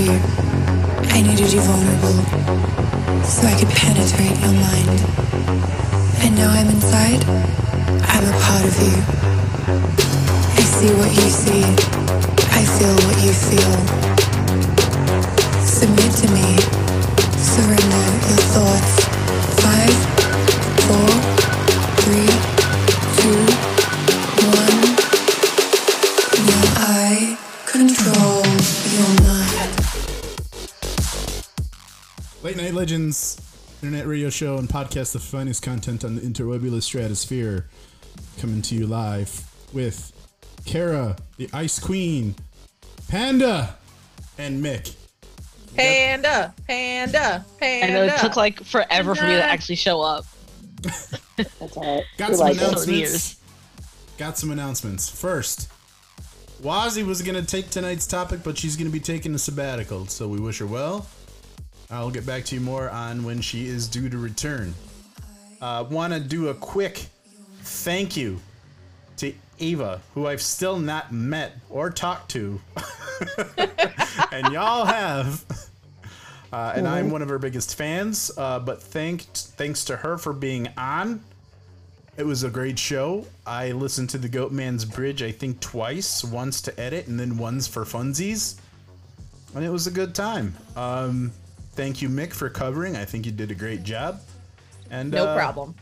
Distract you. Podcast, the finest content on the interwebulous stratosphere, coming to you live with Kara, the Ice Queen, Panda, and Mick. Panda, panda, I know panda. it took like forever for me to actually show up. That's alright. Got We some like announcements. Got some announcements. First, Wazzy was gonna take tonight's topic, but she's gonna be taking a sabbatical, so we wish her well. I'll get back to you more on when she is due to return. Uh, Want to do a quick thank you to Eva, who I've still not met or talked to, and y'all have. Uh, and I'm one of her biggest fans. Uh, but thanked thanks to her for being on. It was a great show. I listened to the Goatman's Bridge, I think twice, once to edit and then once for funsies, and it was a good time. Um, thank you, Mick, for covering. I think you did a great job. And no uh, problem.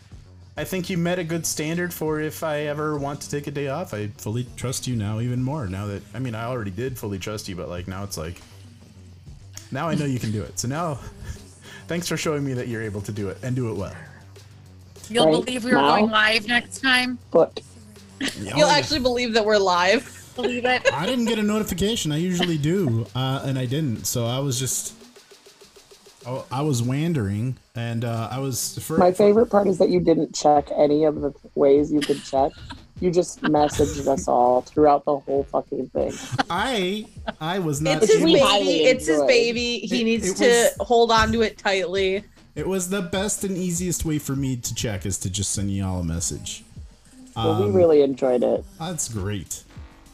I think you met a good standard for if I ever want to take a day off. I fully trust you now, even more. Now that I mean, I already did fully trust you, but like now it's like now I know you can do it. So now, thanks for showing me that you're able to do it and do it well. You'll Right believe we were now? going live next time. But You'll actually believe that we're live. Believe it. I didn't get a notification. I usually do, uh, and I didn't. So I was just, I, I was wandering, and uh, I was for, my favorite part is that you didn't check any of the ways you could check. You just messaged us all throughout the whole fucking thing. I I was not. It's his you able- highly baby. It's his baby. He It- needs it to was- hold on to it tightly. It was the best and easiest way for me to check is to just send y'all a message. Well, Um, we really enjoyed it. That's great.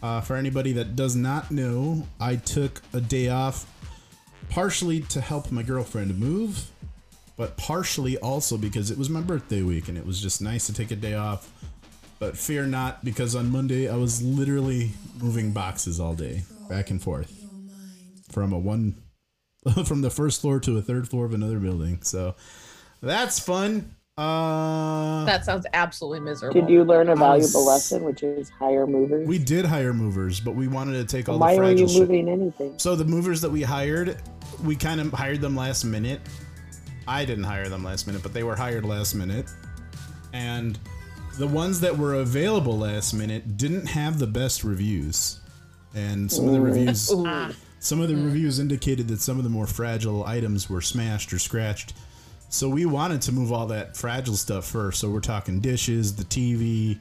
Uh, for anybody that does not know, I took a day off partially to help my girlfriend move, but partially also because it was my birthday week and it was just nice to take a day off. But fear not, because on Monday I was literally moving boxes all day, back and forth, from a one, from the first floor to a third floor of another building. So that's fun. Uh, That sounds absolutely miserable. Did you learn a I was- valuable lesson, which is hire movers? we did hire movers, but we wanted to take all Why the were you fragile shit. moving anything? So the movers that we hired, we kind of hired them last minute. I didn't hire them last minute, but they were hired last minute. And the ones that were available last minute didn't have the best reviews. And some of the reviews some of the mm. reviews indicated that some of the more fragile items were smashed or scratched. So we wanted to move all that fragile stuff first. So we're talking dishes, the TV,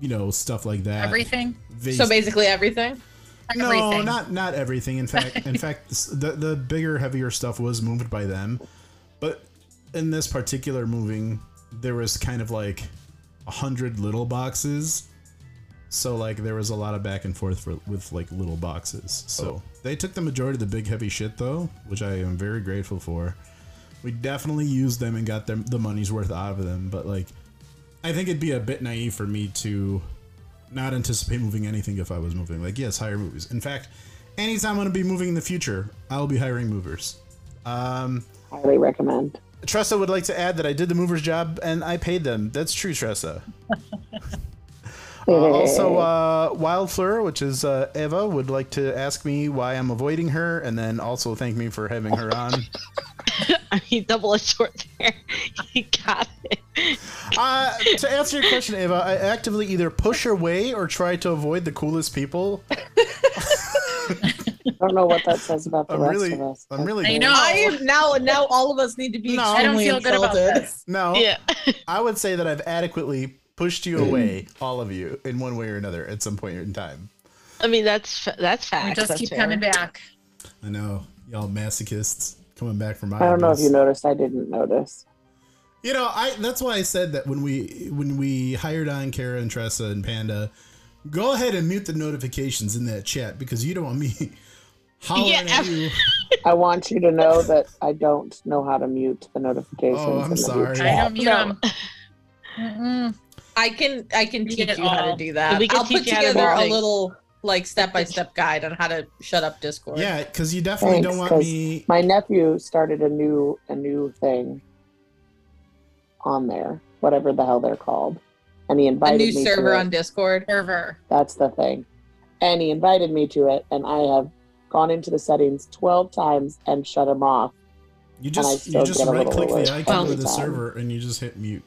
you know, stuff like that. Everything. Vase- So basically everything. No, not not everything. In fact, in fact, the the bigger, heavier stuff was moved by them. But in this particular moving, there was kind of like a hundred little boxes. So like there was a lot of back and forth for, with like little boxes. So oh. they took the majority of the big heavy shit though, which I am very grateful for. We definitely used them and got them the money's worth out of them. But like, I think it'd be a bit naive for me to not anticipate moving anything if I was moving. Like, yes, hire movers. In fact, anytime I'm going to be moving in the future, I'll be hiring movers. Um, Highly recommend. Tressa would like to add that I did the movers job and I paid them. That's true, Tressa. Uh, also, uh, Wildflower, which is uh, Eva, would like to ask me why I'm avoiding her, and then also thank me for having her on. I mean, double edged sword there. You got it. Uh, to answer your question, Ava, I actively either push away or try to avoid the coolest people. I don't know what that says about the I'm rest really, of us. I'm really. I know. I am now. Now all of us need to be No. I don't extremely feel good about this. No, Yeah. I would say that I've adequately pushed you away, all of you, in one way or another, at some point in time. I mean, that's fa- that's We just that's keep fair. coming back. I know y'all masochists coming back from my. I don't know if you noticed. I didn't notice. You know, I that's why I said that when we when we hired on Kara and Tressa and Panda, go ahead and mute the notifications in that chat because you don't want me hollering Yeah. at you. I want you to know that I don't know how to mute the notifications. Oh, I'm in sorry. I chat. don't mute No. them. I can. I can teach get it you how to do that. We can I'll put teach you how to together a little like step by step guide on how to shut up Discord. Yeah, because you definitely Thanks, don't want me. My nephew started a new a new thing on there, whatever the hell they're called, and he invited A invited new me server to it. on Discord. Server. That's the thing, and he invited me to it, and I have gone into the settings twelve times and shut him off. You just you just right click the icon every of the time. server and you just hit mute.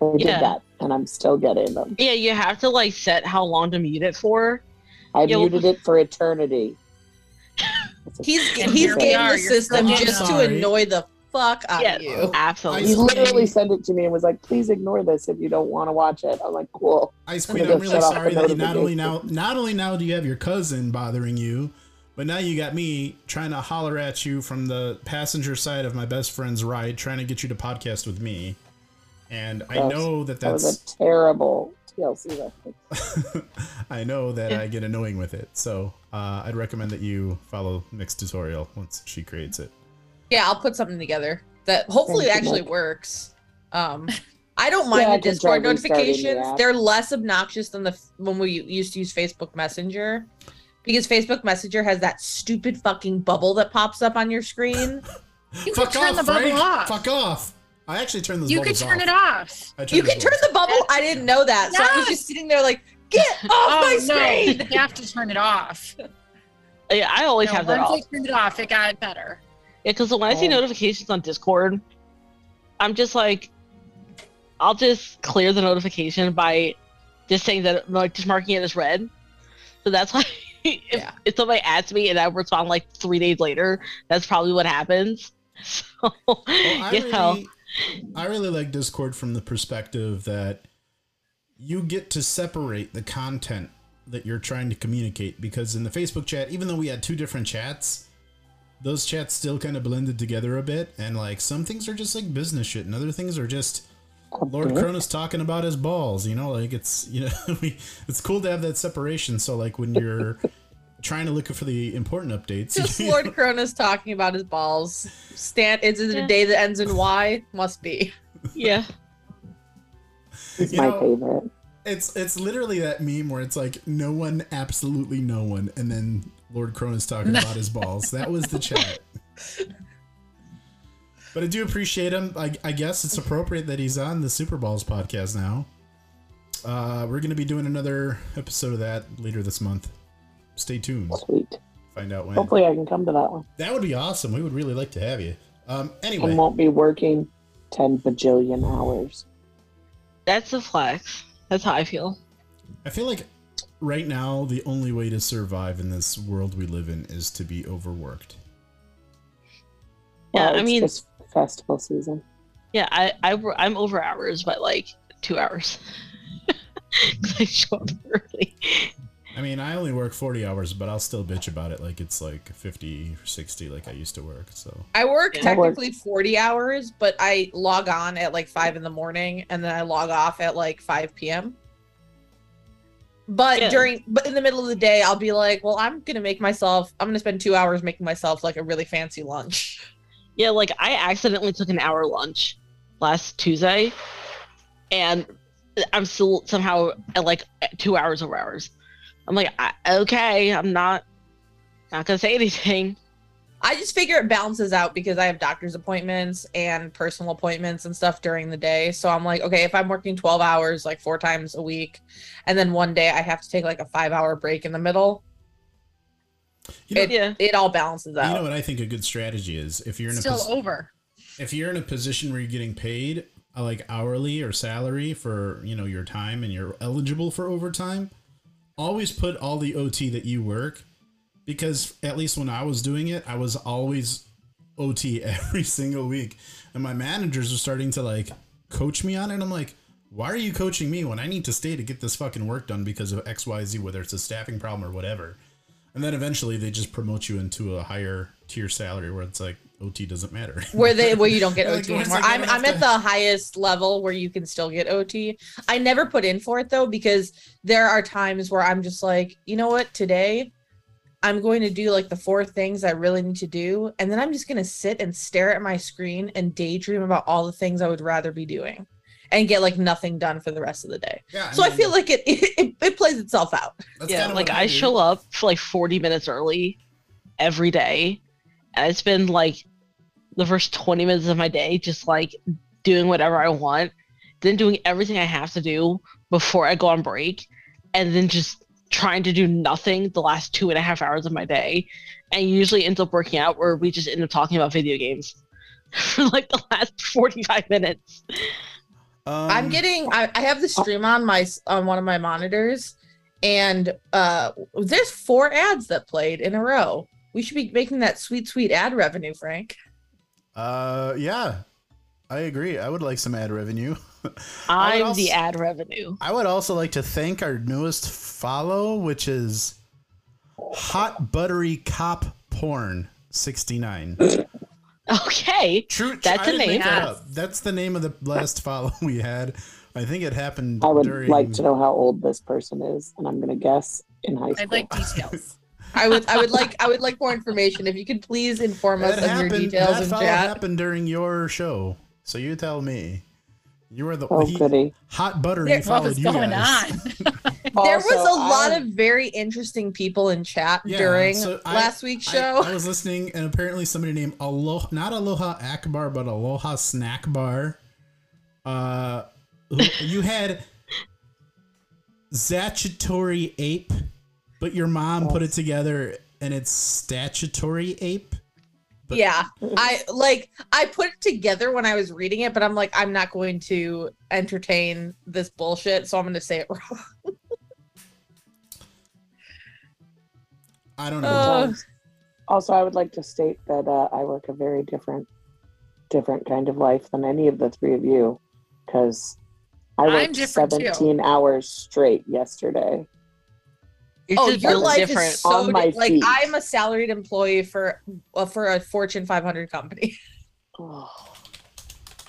I did Yeah. that, and I'm still getting them. Yeah, you have to like set how long to mute it for. I Yeah, well- muted it for eternity. He's he's here we gamed are, the system still just to annoy the fuck out Yeah, of you. absolutely. He literally sent it to me and was like, "Please ignore this if you don't want to watch it." I'm like, "Cool." Ice Queen, gonna I'm really sorry that you not only now not only now do you have your cousin bothering you, but now you got me trying to holler at you from the passenger side of my best friend's ride, trying to get you to podcast with me. And I know that That was that's a terrible TLC reference. I know that Yeah. I get annoying with it. So uh, I'd recommend that you follow Nick's tutorial once she creates it. Yeah, I'll put something together that hopefully Thank actually Nick. works. Um, I don't mind Yeah, the Discord try the notifications. They're less obnoxious than the f- when we used to use Facebook Messenger, because Facebook Messenger has that stupid fucking bubble that pops up on your screen. You Fuck could turn off, the bubble Frank! off. Fuck off! I actually turned those You could turn off. it off. You those can turn bubbles the bubble. I didn't know that, so I was just sitting there like, get off Oh my no! screen. You have to turn it off. Yeah, I always No, have that once off. I turned it off, it got better. Yeah, because when I see Oh. notifications on Discord, I'm just like, I'll just clear the notification by just saying that, like, just marking it as red. So that's why if, Yeah. if somebody adds me and I respond like three days later, that's probably what happens. So, Well, I you know, really, I really like Discord from the perspective that you get to separate the content that you're trying to communicate because in the Facebook chat, even though we had two different chats, those chats still kind of blended together a bit, and like some things are just like business shit, and other things are just Lord. Cronus talking about his balls. You know, like it's you know, we, it's cool to have that separation. So like when you're trying to look for the important updates, Just Lord Cronus talking about his balls. Stand. Is it a day that ends in Y? Must be. yeah. He's You my know- favorite. It's it's literally that meme where it's like no one, absolutely no one, and then Lord Cronus talking about his balls. That was the chat. But I do appreciate him. I, I guess it's appropriate that he's on the Super Balls podcast now. Uh, we're going to be doing another episode of that later this month. Stay tuned. Sweet. Find out when. Hopefully, I can come to that one. That would be awesome. We would really like to have you. Um, I anyway, won't be working ten bajillion hours. That's the flex. That's how I feel. I feel like right now the only way to survive in this world we live in is to be overworked. Yeah, Well, I mean- just festival season. Yeah, I, I I'm over hours by like two hours. 'Cause I show up early. I mean, I only work 40 hours, but I'll still bitch about it like it's like 50 or 60 like I used to work. So, I work Yeah. technically 40 hours, but I log on at like 5 in the morning and then I log off at like 5 p.m. But Yeah. during but in the middle of the day, I'll be like, well, I'm going to make myself I'm going to spend 2 hours making myself like a really fancy lunch. Yeah, like I accidentally took an hour lunch last Tuesday, and I'm still somehow at like two hours over hours. I'm like, I, okay, I'm not not gonna say anything. I just figure it balances out because I have doctor's appointments and personal appointments and stuff during the day. So I'm like, okay, if I'm working 12 hours like four times a week, and then one day I have to take like a five hour break in the middle, You know, it, Yeah. it all balances out. you know what I think a good strategy is if you're in a Still pos- over. if you're in a position where you're getting paid uh, like hourly or salary for you know your time and you're eligible for overtime always put all the ot that you work because at least when i was doing it i was always ot every single week. And my managers are starting to like coach me on it. I'm like why are you coaching me when i need to stay to get this fucking work done because of xyz whether it's a staffing problem or whatever? And then eventually they just promote you into a higher tier salary where it's like ot doesn't matter where they where you don't get Like, OT where anymore. I I'm I'm have at the highest level where you can still get OT. I never put in for it though because there are times where I'm just like, you know what, today I'm going to do like the four things I really need to do, and then I'm just gonna sit and stare at my screen and daydream about all the things I would rather be doing, and get like nothing done for the rest of the day. Yeah, So I mean, feel like it it, it plays itself out. yeah, kinda like what I show up for like 40 minutes early every day, and I spend like the first 20 minutes of my day just like doing whatever I want, then doing everything I have to do before I go on break, and then just trying to do nothing the last two and a half hours of my day, and usually ends up working out where we just end up talking about video games for like the last 45 minutes. Um, I'm getting I, I have the stream on my on one of my monitors and uh there's four ads that played in a row. We should be making that sweet sweet ad revenue, Frank. Uh, yeah, I agree. I would like some ad revenue. I would I'm the ad revenue. I would also like to thank our newest follow, which is Hot Buttery Cop Porn 69. Okay. True, That's I a name. that That's the name of the last follow we had. I think it happened I would during. like to know how old this person is, and I'm gonna guess in high school. I'd like details. I would I would like I would like more information. If you could please inform us That of your details That in chat. happened during your show, so you tell me. You were the oh he- goody. hot buttery What followed was you going guys. on? There was Also, a lot I- of very interesting people in chat Yeah, during so I- last week's show. I, was listening, and apparently somebody named Aloha, not Aloha Akbar, but Aloha Snack Bar. Uh, who- you had Zachatory Ape, but your mom put it together, and it's Statutory Ape. but- yeah i like i put it together when i was reading it but i'm like i'm not going to entertain this bullshit so i'm going to say it wrong I don't know. Uh, Also, I would like to state that uh, I work a very different, different kind of life than any of the three of you, because I worked different, too. 17 hours straight yesterday. It's oh just your built life different. is so On my di- like feet. i'm a salaried employee for uh, for a fortune 500 company Oh.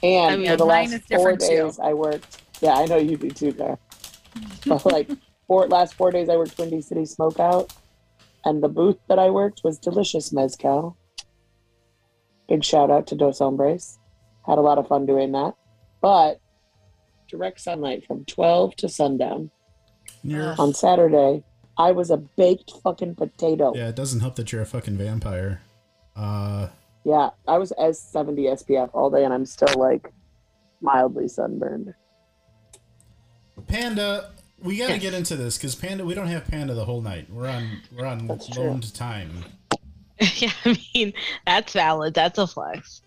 And I mean, for the last four different, too. days, I worked. Yeah, I know you do too, there. but like four last four days, I worked Windy City Smokeout, and the booth that I worked was Delicious Mezcal. Big shout out to Dos Hombres. Had a lot of fun doing that, but direct sunlight from twelve to sundown You're- on Saturday. I was a baked fucking potato. yeah, it doesn't help that you're a fucking vampire. Uh, Yeah, I was S70 SPF all day, and I'm still like mildly sunburned. Panda, we got to Yes. get into this because Panda, we don't have Panda the whole night. We're on we're on That's true. loaned time. yeah, I mean, that's valid. That's a flex.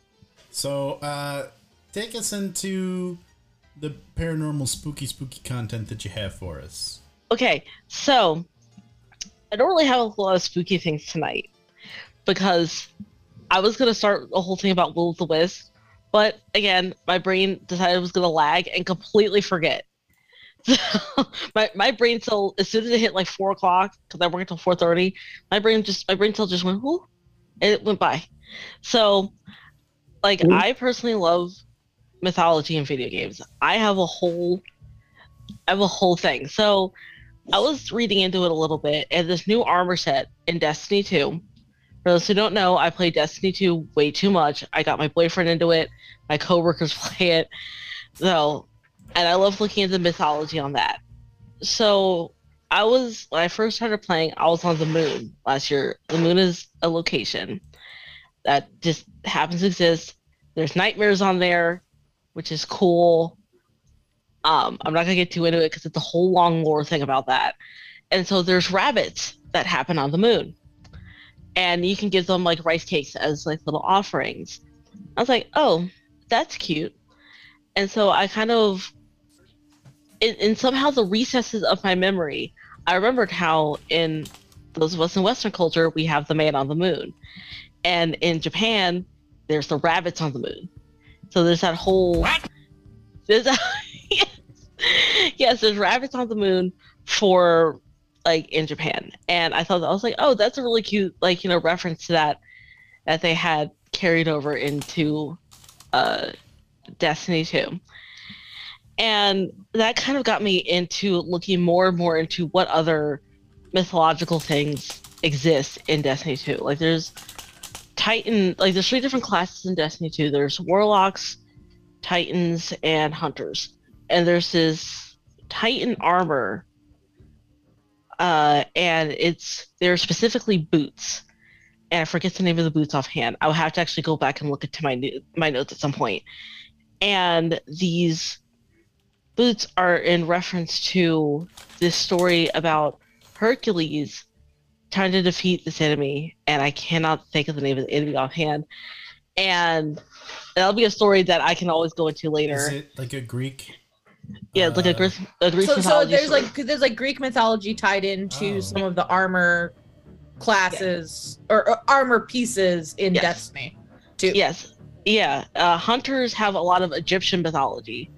So, uh, take us into the paranormal, spooky, spooky content that you have for us. Okay, so I don't really have a lot of spooky things tonight because I was gonna start a whole thing about Will of the Wisp, but again, my brain decided it was gonna lag and completely forget. So my my brain cell, as soon as it hit like four o'clock, because I work until four thirty, my brain just my brain cell just went whoo, and it went by. So, like, Mhm. I personally love mythology and video games. I have a whole, I have a whole thing. So, I was reading into it a little bit, and this new armor set in Destiny 2. For those who don't know, I play Destiny 2 way too much. I got my boyfriend into it, my coworkers play it. So, and I love looking at the mythology on that. So, I was when I first started playing, I was on the moon last year. The moon is a location. that just happens to exist. There's nightmares on there, which is cool. Um, I'm not gonna get too into it because it's a whole long lore thing about that. And so there's rabbits that happen on the moon, and you can give them like rice cakes as like little offerings. I was like, oh, that's cute. And so I kind of, in, in somehow the recesses of my memory, I remembered how in those of us in Western culture we have the man on the moon, and in Japan there's the rabbits on the moon. So there's that whole. There's a, yes, there's rabbits on the moon for like in Japan, and I thought I was like, oh, that's a really cute like you know reference to that that they had carried over into uh, Destiny 2. And that kind of got me into looking more and more into what other mythological things exist in Destiny 2. Like there's Titan, like there's three different classes in Destiny 2. There's Warlocks, Titans, and Hunters. And there's this Titan armor. Uh, and it's they're specifically boots and I forget the name of the boots offhand. I'll have to actually go back and look into my new, my notes at some point. And these boots are in reference to this story about Hercules trying to defeat this enemy, and I cannot think of the name of the enemy offhand. And that'll be a story that I can always go into later. Is it like a Greek? Yeah, it's like a uh, Greek, a Greek So, so there's story. like 'cause there's like Greek mythology tied into Oh. some of the armor classes or, or armor pieces in Yes. Destiny. Too. yes, yeah. Uh, hunters have a lot of Egyptian mythology.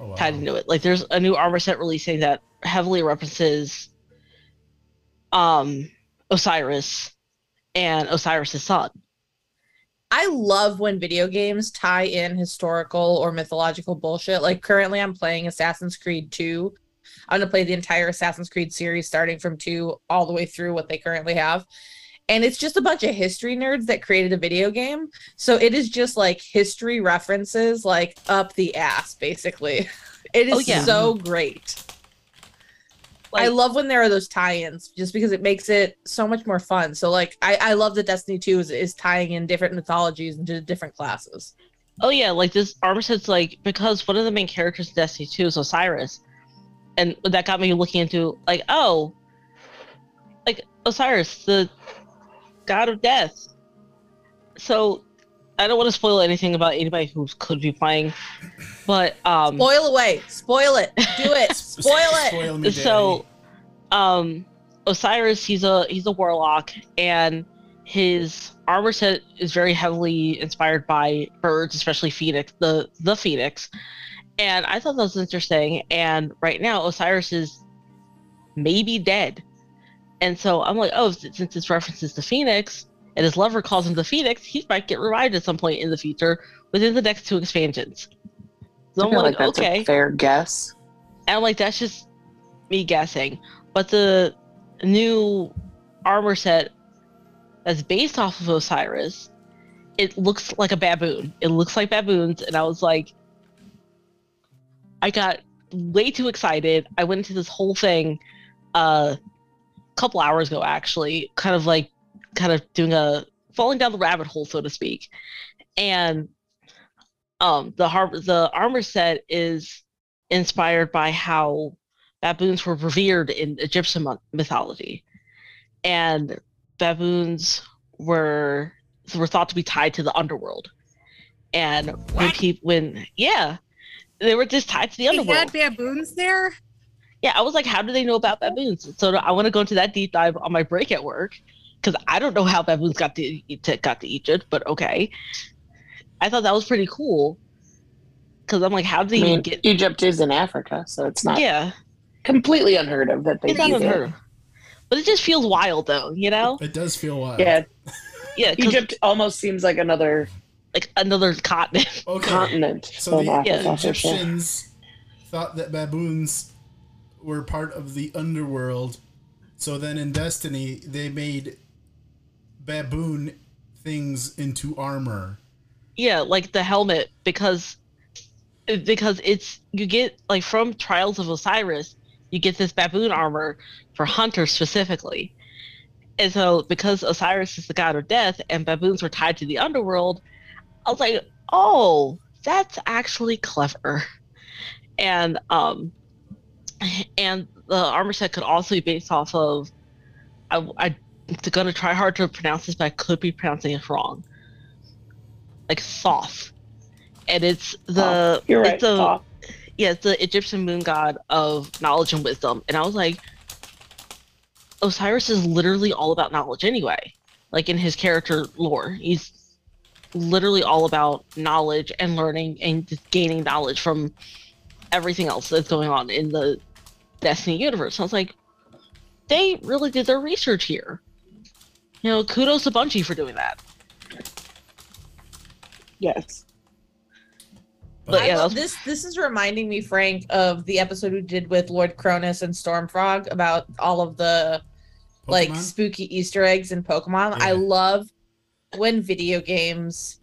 Oh, wow. tied into it. Like there's a new armor set releasing that heavily references um Osiris and Osiris's son. I love when video games tie in historical or mythological bullshit. Like currently I'm playing Assassin's Creed 2. I'm going to play the entire Assassin's Creed series starting from 2 all the way through what they currently have. And it's just a bunch of history nerds that created a video game. So it is just like history references like up the ass basically. It is Oh, yeah. so great. I love when there are those tie-ins just because it makes it so much more fun. So like I, I love that Destiny 2 is, is tying in different mythologies into different classes. Oh yeah, like this armor set's like because one of the main characters in Destiny 2 is Osiris. And that got me looking into like, oh like Osiris, the god of death. So I don't want to spoil anything about anybody who could be playing, but um Spoil away. Spoil it. Do it. Spoil it. Spoil me, so um osiris he's a he's a warlock and his armor set is very heavily inspired by birds especially phoenix the the phoenix and i thought that was interesting and right now osiris is maybe dead and so i'm like oh since this references the phoenix and his lover calls him the phoenix he might get revived at some point in the future within the next two expansions so I i'm like, like that's okay a fair guess. and I'm like, that's just me guessing. But the new armor set that's based off of Osiris, it looks like a baboon. It looks like baboons, and I was like, I got way too excited. I went into this whole thing uh, a couple hours ago, actually, kind of like, kind of doing a falling down the rabbit hole, so to speak. And um, the har- the armor set is inspired by how baboons were revered in Egyptian mythology, and baboons were were thought to be tied to the underworld. And when people, when yeah, they were just tied to the They underworld. had baboons there. Yeah, I was like, how do they know about baboons? So I want to go into that deep dive on my break at work because I don't know how baboons got to, to got to Egypt, but okay. I thought that was pretty cool because I'm like, how did they I mean, get? Egypt is in Africa, so it's not Yeah, completely unheard of that they it's not unheard it. But it just feels wild, though. You know? It does feel wild. Yeah, yeah. Egypt almost seems like another like another continent. Okay. continent So the, Africa. the for sure. Egyptians thought that baboons were part of the underworld. So then in Destiny, they made baboon things into armor. yeah, like the helmet because because it's you get like from Trials of Osiris, you get this baboon armor for hunters specifically. And so, because Osiris is the god of death and baboons were tied to the underworld, I was like, oh, that's actually clever. And um, and the armor set could also be based off of. I, I'm gonna try hard to pronounce this, but I could be pronouncing it wrong. Like Thoth, and it's the Oh, right. it's the Thoth. yeah, it's the Egyptian moon god of knowledge and wisdom. And I was like, Osiris is literally all about knowledge anyway. Like in his character lore, he's literally all about knowledge and learning and just gaining knowledge from everything else that's going on in the Destiny universe. I was like, they really did their research here. You know, kudos to Bungie for doing that. Yes. But yeah, love- that's- this this is reminding me, Frank, of the episode we did with Lord Cronus and Stormfrog about all of the like spooky Easter eggs in Pokemon. I love when video games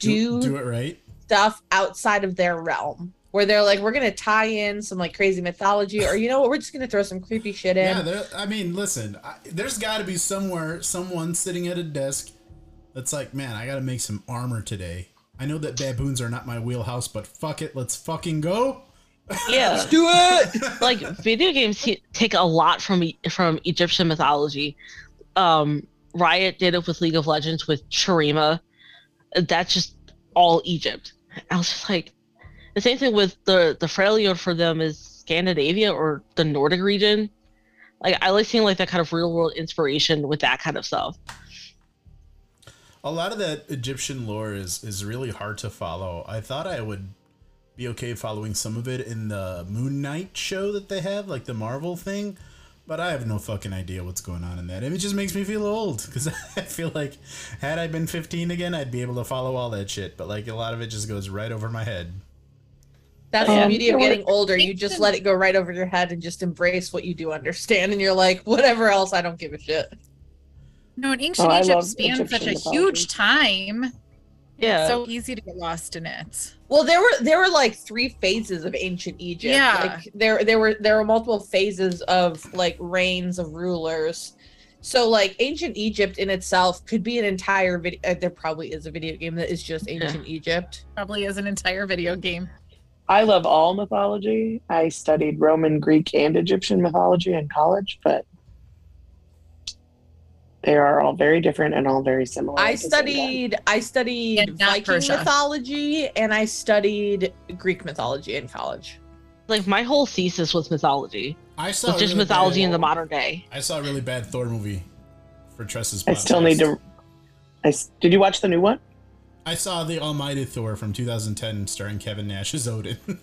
do, do, do it right. stuff outside of their realm. Where they're like, we're gonna tie in some like crazy mythology, or you know what, we're just gonna throw some creepy shit in. Yeah, there, I mean, listen, I, there's got to be somewhere someone sitting at a desk that's like, man, I got to make some armor today. I know that baboons are not my wheelhouse, but fuck it, let's fucking go. yeah. Let's do it. like video games take a lot from E- from Egyptian mythology. Um, Riot did it with League of Legends with Shurima. That's just all Egypt. I was just like, the same thing with the the Freljord for them is Scandinavia or the Nordic region. Like I like seeing like that kind of real world inspiration with that kind of stuff. A lot of that Egyptian lore is is really hard to follow. I thought I would be okay following some of it in the Moon Knight show that they have, like the Marvel thing, but I have no fucking idea what's going on in that. It just makes me feel old because I feel like had I been 15 again, I'd be able to follow all that shit. But like a lot of it just goes right over my head. That's Um, the beauty of getting older. You just let it go right over your head and just embrace what you do understand. And you're like, whatever else, I don't give a shit. No, in ancient Oh, Egypt love spanned such a mythology. huge time. Yeah. So easy to get lost in it. Well, there were there were like three phases of ancient Egypt. Yeah. Like there there were there were multiple phases of like reigns of rulers. So like ancient Egypt in itself could be an entire video. Uh, there probably is a video game that is just ancient Egypt. Probably is an entire video game. I love all mythology. I studied Roman, Greek, and Egyptian mythology in college, but they are all very different and all very similar. I at the same time. studied I studied And Viking Persia. mythology and I studied Greek mythology in college. like my whole thesis was mythology. I saw It's just mythology bad- in the modern day. I saw a really bad Thor movie for Tress's. I still need to. I did you watch the new one? I saw the Almighty Thor from 2010, starring Kevin Nash as Odin.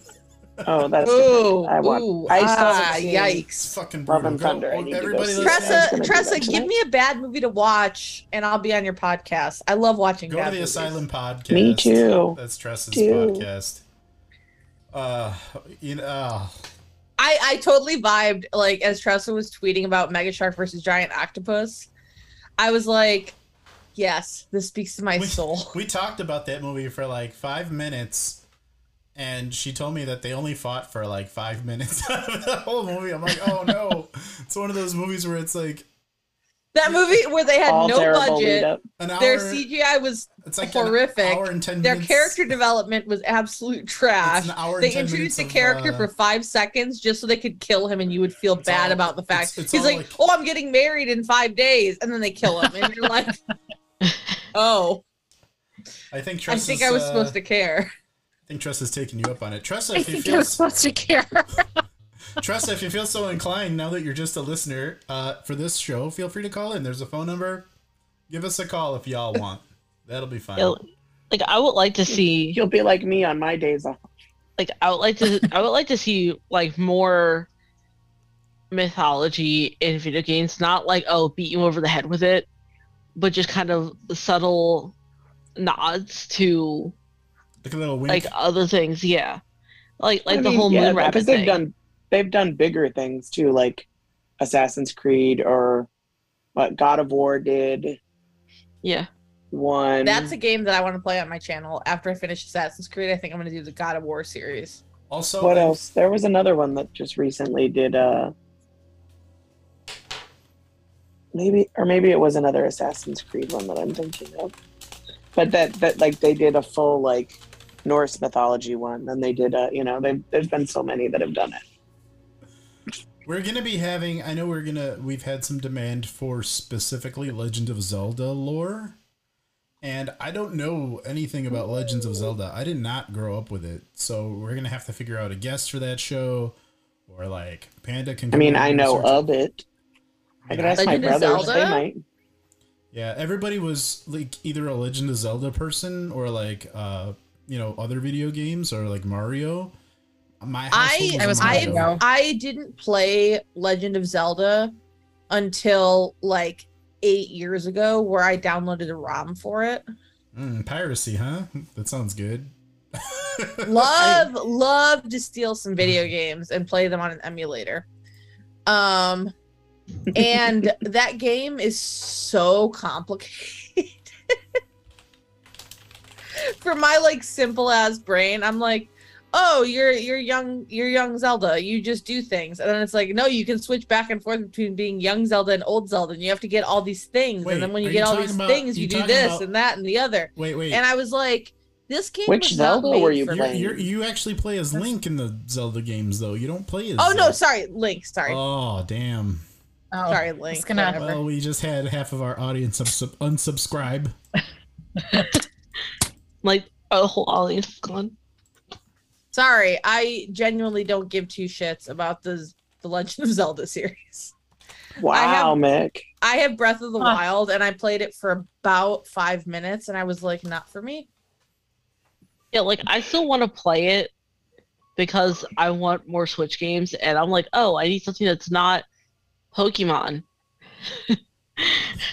Oh, that's. Ooh, I want- ooh, I still ah, haven't seen- it's yikes. fucking Love brutal. and Thunder, I Go- need to go everybody see it. listen- I was Tressa, Tressa, give me a bad movie to watch, and I'll be on your podcast. I love watching. Go to the movies. Asylum podcast. Me too. That's Tressa's Too. podcast. Uh, you know, uh, I I totally vibed like as Tressa was tweeting about Mega Shark versus Giant Octopus. I was like, yes, this speaks to my we, soul. we talked about that movie for like five minutes, and she told me that they only fought for like five minutes out of the whole movie. I'm like, oh no, it's one of those movies where it's like That movie where they had all no budget, an hour. their CGI was it's like horrific. An hour and ten their character development was absolute trash. It's an hour and They 10 introduced a minutes of, character uh, for five seconds just so they could kill him, and you would feel bad all- about the fact it's- it's he's like, like- "Oh, I'm getting married in five days," and then they kill him, and you're like, "Oh, I think I think is, I was uh, supposed to care." I think Tress is taking you up on it. Tressa, I if you think I feel was supposed to care. Tressa, if you feel so inclined, now that you're just a listener uh, for this show, feel free to call in. There's a phone number. Give us a call if y'all want. That'll be fine. Yeah, Like I would like to see You'll be like me on my days off. like I would like to I would like to see like more mythology in video games, not like oh beat you over the head with it, but just kind of subtle nods to Look at a little wink. like other things, yeah. Like like I the mean, whole yeah, moon rabbit because they've thing. done they've done bigger things too, like Assassin's Creed or what God of War did yeah. one. That's a game that I want to play on my channel after I finish Assassin's Creed. I think I'm going to do the God of War series. also, what I'm- else? There was another one that just recently did. uh maybe or maybe it was another Assassin's Creed one that I'm thinking of. But that that like they did a full like Norse mythology one, and they did a you know they there's been so many that have done it. We're gonna be having. I know we're gonna. We've had some demand for specifically Legend of Zelda lore, and I don't know anything about Legends of Zelda. I did not grow up with it, so we're gonna have to figure out a guest for that show, or like Panda can. I mean, I know of it. I could ask my Legend of brothers; they might. Yeah, everybody was like either a Legend of Zelda person or like uh you know other video games or like Mario. My household I I was Mario. Mario. I didn't play Legend of Zelda until like eight years ago, where I downloaded a ROM for it. Mm, piracy, huh? That sounds good. Love, love to steal some video games and play them on an emulator. Um, and that game is so complicated. For my like simple ass brain, I'm like, oh, you're you're young, you're young Zelda. You just do things, and then it's like, no, you can switch back and forth between being young Zelda and old Zelda, and you have to get all these things, Wait, and then when you get you all these about- things, you you do this about- and that and the other. Wait, wait. And I was like, this game. Which was not Zelda were you for playing? you're, you actually play as Link in the Zelda games, though. You don't play as. Oh no, sorry, Link. Sorry, Oh damn! Oh, sorry, it's Link. gonna- whatever. Well, we just had half of our audience unsub- unsubscribe. Like a whole audience is gone. Sorry, I genuinely don't give two shits about the the Legend of Zelda series. Wow, Mick. I have Breath of the Huh. Wild, and I played it for about five minutes, and I was like, not for me. Yeah, like I still want to play it because I want more Switch games, and I'm like, oh, I need something that's not Pokemon.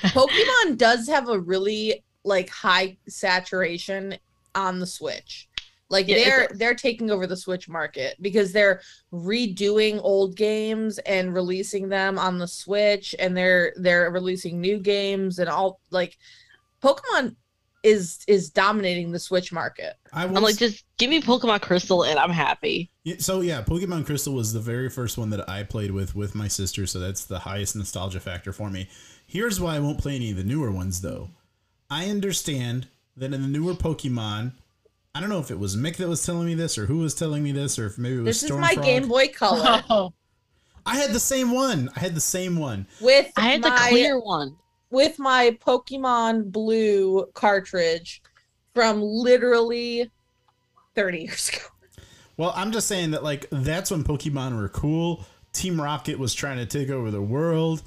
Pokemon does have a really like high saturation on the Switch. Like Yeah, they're they're taking over the Switch market because they're redoing old games and releasing them on the Switch and they're they're releasing new games and all like Pokemon is is dominating the Switch market. I I'm was like, just give me Pokemon Crystal, and I'm happy. So yeah, Pokemon Crystal was the very first one that I played with with my sister, so that's the highest nostalgia factor for me. Here's why I won't play any of the newer ones though. I understand that in the newer Pokemon, I don't know if it was Mick that was telling me this or who was telling me this or if maybe it was This is my Stormfrog. Game Boy Color Oh, I had the same one. I had the same one. with I had the clear one. With my Pokemon Blue cartridge from literally 30 years ago. Well, I'm just saying that like that's when Pokemon were cool. Team Rocket was trying to take over the world.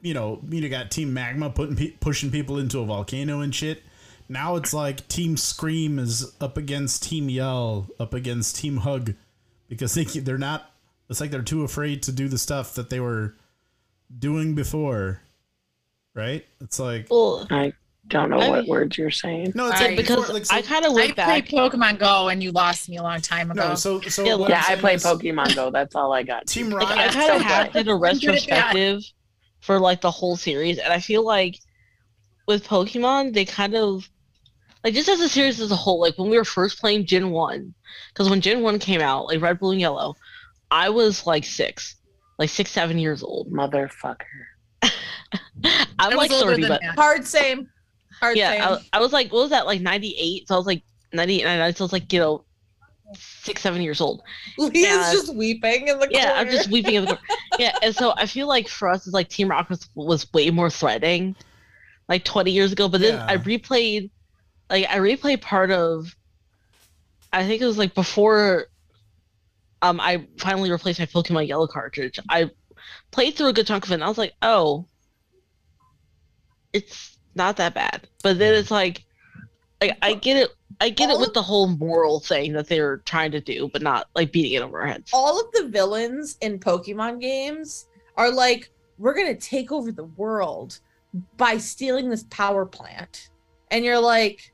You know, you got Team Magma putting pushing people into a volcano and shit. Now it's like Team Scream is up against Team Yell, up against Team Hug, because they they're not. It's like they're too afraid to do the stuff that they were doing before, right? It's like Well, I don't know I what mean- words you're saying. no, it's I- like because before, like, so, I kind of I went played back. Pokemon Go and you lost me a long time ago. no, so so Yeah, Yeah, I'm play is Pokemon Go. That's all I got. Team Like, Rocket. I kind of have good. did a When retrospective for like the whole series, and I feel like with Pokemon, they kind of like just as a series as a whole. Like when we were first playing Gen One, because when Gen One came out, like Red, Blue, and Yellow, I was like six, like six, seven years old. Motherfucker. I'm was like thirty, but that. Hard same. Hard yeah, same. I, I was like, what was that? Like ninety eight. So I was like ninety eight, ninety nine. So I was like, you know, six, seven years old. Leah's yeah. just weeping in the Yeah, corner. I'm just weeping in the corner. Yeah, and so I feel like for us, it's like Team Rocket was, was way more threatening, like 20 years ago. But then I replayed, like I replayed part of, I think it was like before, um, I finally replaced my Pokemon Yellow cartridge. I played through a good chunk of it, and I was like, oh, it's not that bad. But then it's like, like I get it. I get it with of- the whole moral thing that they're trying to do, but not like beating it over our heads. All of the villains in Pokemon games are like, we're gonna take over the world by stealing this power plant. And you're like,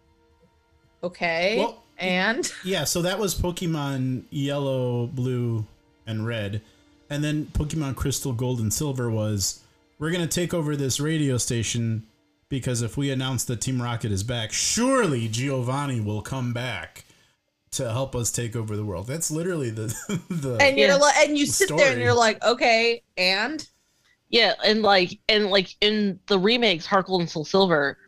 okay. Well, and Yeah, so that was Pokemon Yellow, Blue, and Red. And then Pokemon Crystal, Gold, and Silver was we're going to take over this radio station because if we announce that Team Rocket is back, surely Giovanni will come back to help us take over the world. That's literally the the and you're Yeah. like and you sit there and you're like, okay, and Yeah, and like and like in the remakes, Heart Gold and Soul Silver,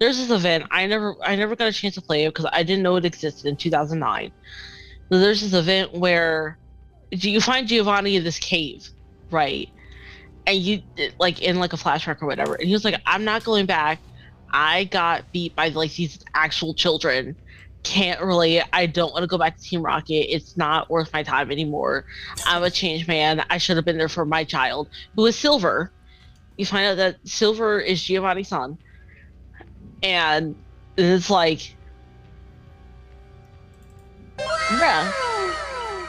there's this event. I never I never got a chance to play it because I didn't know it existed in 2009. So there's this event where you find Giovanni in this cave, right? And you like in like a flashback or whatever. And he was like, I'm not going back. I got beat by like these actual children. Can't relate. I don't want to go back to Team Rocket. It's not worth my time anymore. I'm a changed man. I should have been there for my child, who is Silver. You find out that Silver is Giovanni's son. And it's like, yeah,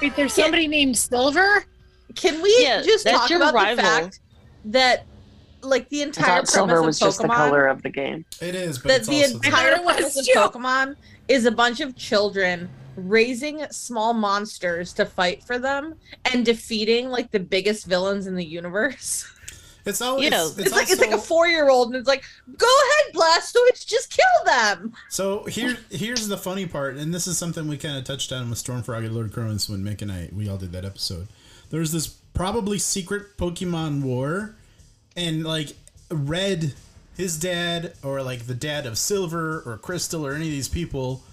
Wait, there's somebody named Silver? Can we Yeah, just talk about rival. the fact that like the entire thought silver premise was of just the Pokemon color of the game. It is, but that it's the also the- entire I thought it was premise of. Pokemon is a bunch of children raising small monsters to fight for them and defeating like the biggest villains in the universe. It's always You know, it's, It's, like it's like a four year old and it's like, go ahead, Blastoise, just kill them. So here, here's the funny part, and this is something we kind of touched on with Stormfrog and Lord Cronus when Mick and I we all did that episode. There's this probably secret Pokemon war, and like Red, his dad, or like the dad of Silver or Crystal or any of these people,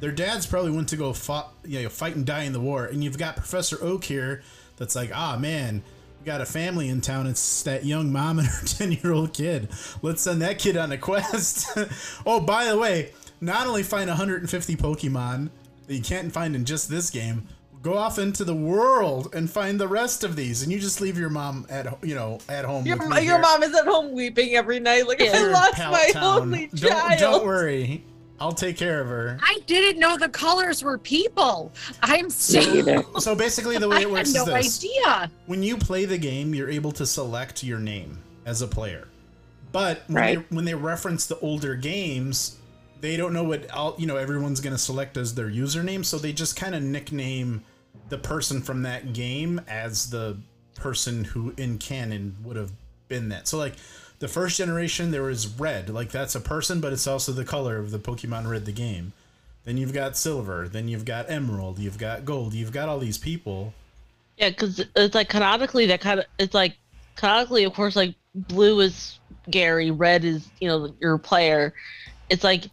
their dads probably went to go fought, you know, fight and die in the war, and you've got Professor Oak here that's like, ah man. We got a family in town. It's that young mom and her 10 year old kid. Let's send that kid on a quest. oh, by the way, not only find 150 Pokemon that you can't find in just this game, go off into the world and find the rest of these. And you just leave your mom at you know at home. Your, with your here. mom is at home weeping every night, like Yeah. I lost my Town. only Don't, child. don't worry, I'll take care of her. I didn't know the colors were people. I'm Me so. So basically, the way I it had works no is this: idea. when you play the game, you're able to select your name as a player. But when, Right. they, when they reference the older games, they don't know what all, you know everyone's going to select as their username, so they just kind of nickname the person from that game as the person who in canon would have been that. So like the first generation there was red, like that's a person, but it's also the color of the Pokemon Red the game. Then you've got silver, then you've got emerald, you've got gold, you've got all these people. Yeah, because it's like canonically that kind of it's like canonically, of course, like blue is Gary, red is you know your player. It's like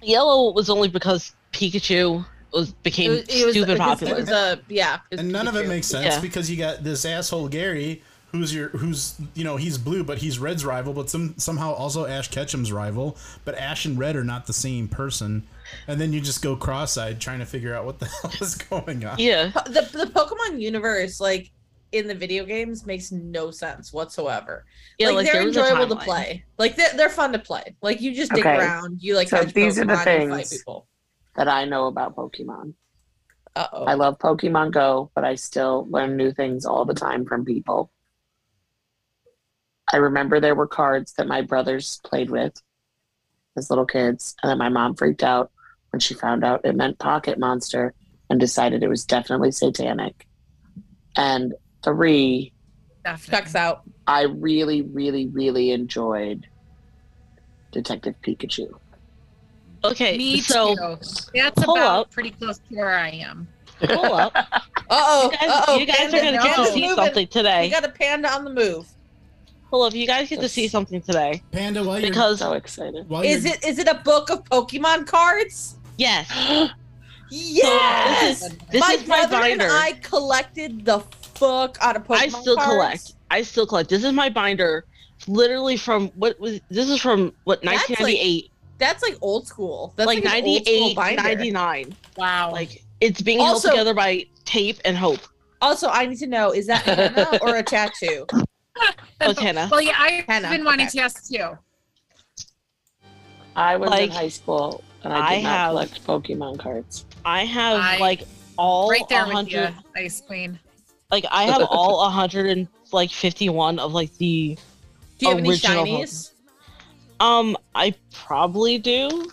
yellow was only because Pikachu was became It was, it was, stupid it was- popular. It was a yeah, it was and none of it Pikachu. makes sense Yeah. because you got this asshole Gary who's your who's you know he's blue but he's Red's rival but some somehow also Ash Ketchum's rival but Ash and Red are not the same person and then you just go cross-eyed trying to figure out what the hell is going on. yeah, the the Pokemon universe, like in the video games, makes no sense whatsoever. yeah, like, like, they're enjoyable to play. Like they're they're fun to play. Like you just dig Okay. around, you like So catch these are the Pokemon and fight things- people. That I know about Pokemon. Uh oh. I love Pokemon Go, but I still learn new things all the time from people. I remember there were cards that my brothers played with as little kids, and then my mom freaked out when she found out it meant Pocket Monster and decided it was definitely satanic. And three, Definitely. Checks out. I really, really, really enjoyed Detective Pikachu. Okay, Me so too. That's pull about up. pretty close to where I am. pull up. Uh oh. You guys, oh. you guys are gonna get to see something We today. got a panda on the move. Pull up. You guys get to see something today Panda, while you're because So excited. while Is you're, it is it a book of Pokemon cards? yes, Yes. this is this my is my brother and binder. I collected the fuck out of Pokemon I still cards. collect. I still collect. This is my binder, literally from what was this is from what That's 1998, That's like old school. That's like, like, an old 98, binder. 99. Wow. Like it's being Also- held together by tape and hope. Also, I need to know: is that Anna or a tattoo? Oh, Hannah. well, yeah, I've Hannah, been wanting okay. to ask too. I was Like, in high school and I I did not have- collect Pokemon cards. I have I- like all right there with 100 you, Ice Queen. like I have all 100 and like 51 of like the Do you have any Original shinies? Um I probably do.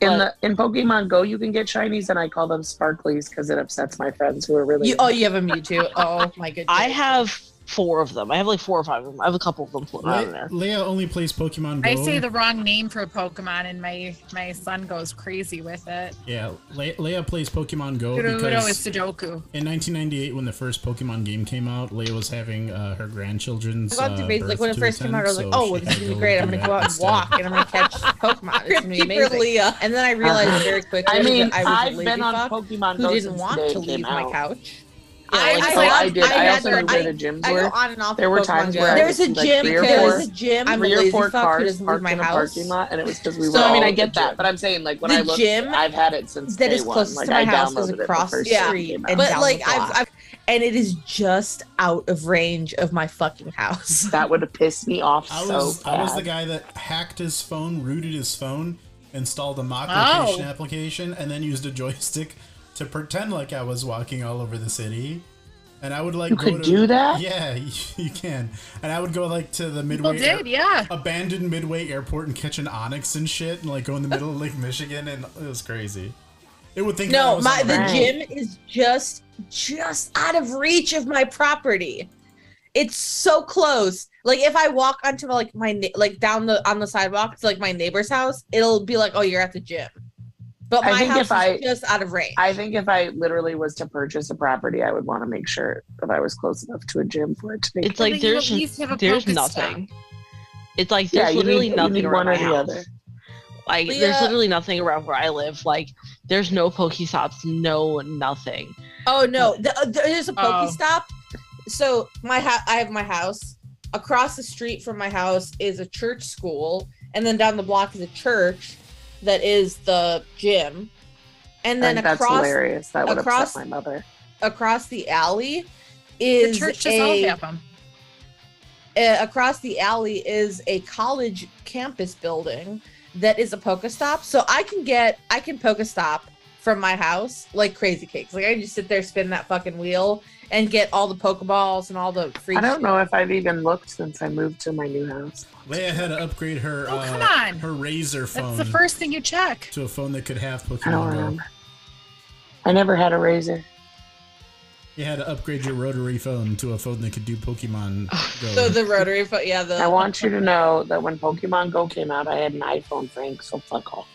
In the in Pokemon Go, you can get shinies, and I call them sparklies because it upsets my friends who are really. You, oh, you have a Mewtwo. Oh my goodness. I have four of them. I have like four or five of them. I have a couple of them floating around in there. Leia only plays Pokemon Go. I say the wrong name for a Pokemon, and my my son goes crazy with it. yeah, Le- Leia plays Pokemon Go Udo Udo because is Sudoku. in 1998, when the first Pokemon game came out, Leia was having uh, her grandchildren's. I got to uh, be like when it to first came out, I was like, attend, oh, well, this is gonna be great. I'm gonna go out and walk, and I'm gonna catch Pokemon. It's gonna be amazing. Leah. And then I realized very quickly I mean, that I was a I've been on fuck Pokemon who Go didn't since want the day to leave my out. couch. Yeah, I, like, I, Oh, I did. I, also to- knew where the gyms I were. go on and off. There were Pokemon times Go. where I there's would a see, like, gym. three or There's a gym. I'm a three or four cars parked my in a parking lot, and it was because we were. So- I mean, I get that, but I'm saying like when the I looked, gym I've had it since that day is one. Like to my I house is downloaded it the across the first time it street and But like, the like block. I've, I've and it is just out of range of my fucking house. that would have pissed me off I so was I was the guy that hacked his phone, rooted his phone, installed a mock Oh. location application, and then used a joystick to pretend like I was walking all over the city. And I would like You go could to, do that? Yeah, you, you can. And I would go like to the People midway did, yeah. abandoned midway airport and catch an Onix and shit, and like go in the middle of Lake Michigan, and it was crazy. It would think that I No, was my the a- Right. gym is just just out of reach of my property. It's so close. Like if I walk onto like my na- like down the on the sidewalk to like my neighbor's house, it'll be like, oh, you're at the gym. But I my think house if is I- just out of range. I think if I literally was to purchase a property, I would want to make sure that I was close enough to a gym for it to make. It's like then you there's at least have a there's Pokestop. nothing. It's like there's you literally need, nothing around one or my the house. other. Like there's literally nothing around where I live. Like there's no Pokestops, no nothing. Oh no, the, uh, there's a Oh. Pokestop. So my house, I have my house. Across the street from my house is a church school, and then down the block is a church that is the gym. And then think that's across hilarious. That would across- upset my mother. across the alley The is church a, does all have them. uh, across the alley is a college campus building that is a Pokestop. So I can get I can Pokestop from my house like crazy cakes. Like I just sit there, spin that fucking wheel, and get all the Pokeballs and all the free. I don't shit. know if I've even looked since I moved to my new house. Leia had to upgrade her Oh, uh, come on. her Razr phone. That's phone the first thing you check. to a phone that could have I don't Pokemon Go. remember. I never had a Razr. You had to upgrade your rotary phone to a phone that could do Pokemon Go. So the rotary, phone, yeah, the I want you to know that when Pokemon Go came out, I had an iPhone, Frank. So fuck off.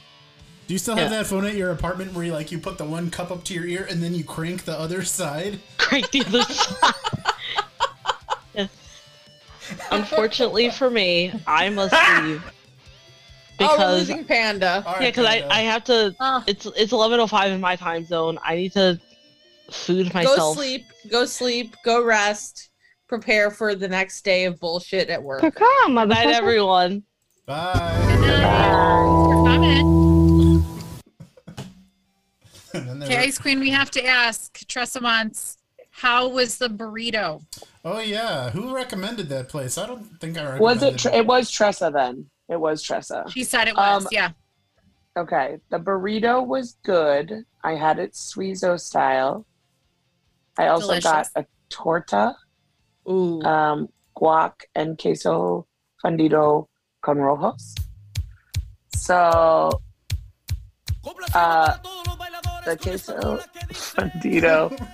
Do you still have Yeah. that phone at your apartment where you like you put the one cup up to your ear and then you crank the other side? Crank the other side. Yeah. Unfortunately for me, I must leave oh, we're because losing Panda. Yeah, because I, I have to. Oh, It's it's eleven oh five in my time zone. I need to food myself. Go sleep. Go sleep. Go rest. Prepare for the next day of bullshit at work. Good night, everyone. Bye. good night. Okay, Ice Queen, we have to ask Tressa Monts, how was the burrito? oh yeah, who recommended that place? I don't think I recommended Was it? Tre- it was Tressa then. It was Tressa. She said it was, Um, yeah. Okay, the burrito was good. I had it Suizo style. I also Delicious. got a torta, Ooh. um, guac, and queso fundido con rajas. So uh, the queso fundido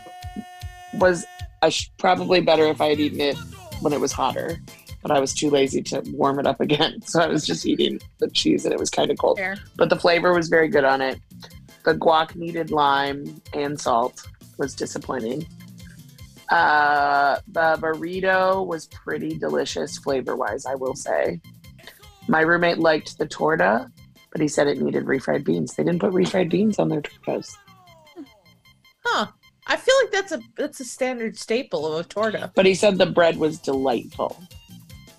was I sh- probably better if I had eaten it when it was hotter, but I was too lazy to warm it up again. So I was just eating the cheese and it was kind of cold Fair. but the flavor was very good on it. The guac needed lime and salt was disappointing. Uh, the burrito was pretty delicious flavor wise, I will say. My roommate liked the torta, but he said it needed refried beans. They didn't put refried beans on their tortas. Huh. I feel like that's a that's a standard staple of a torta. But he said the bread was delightful.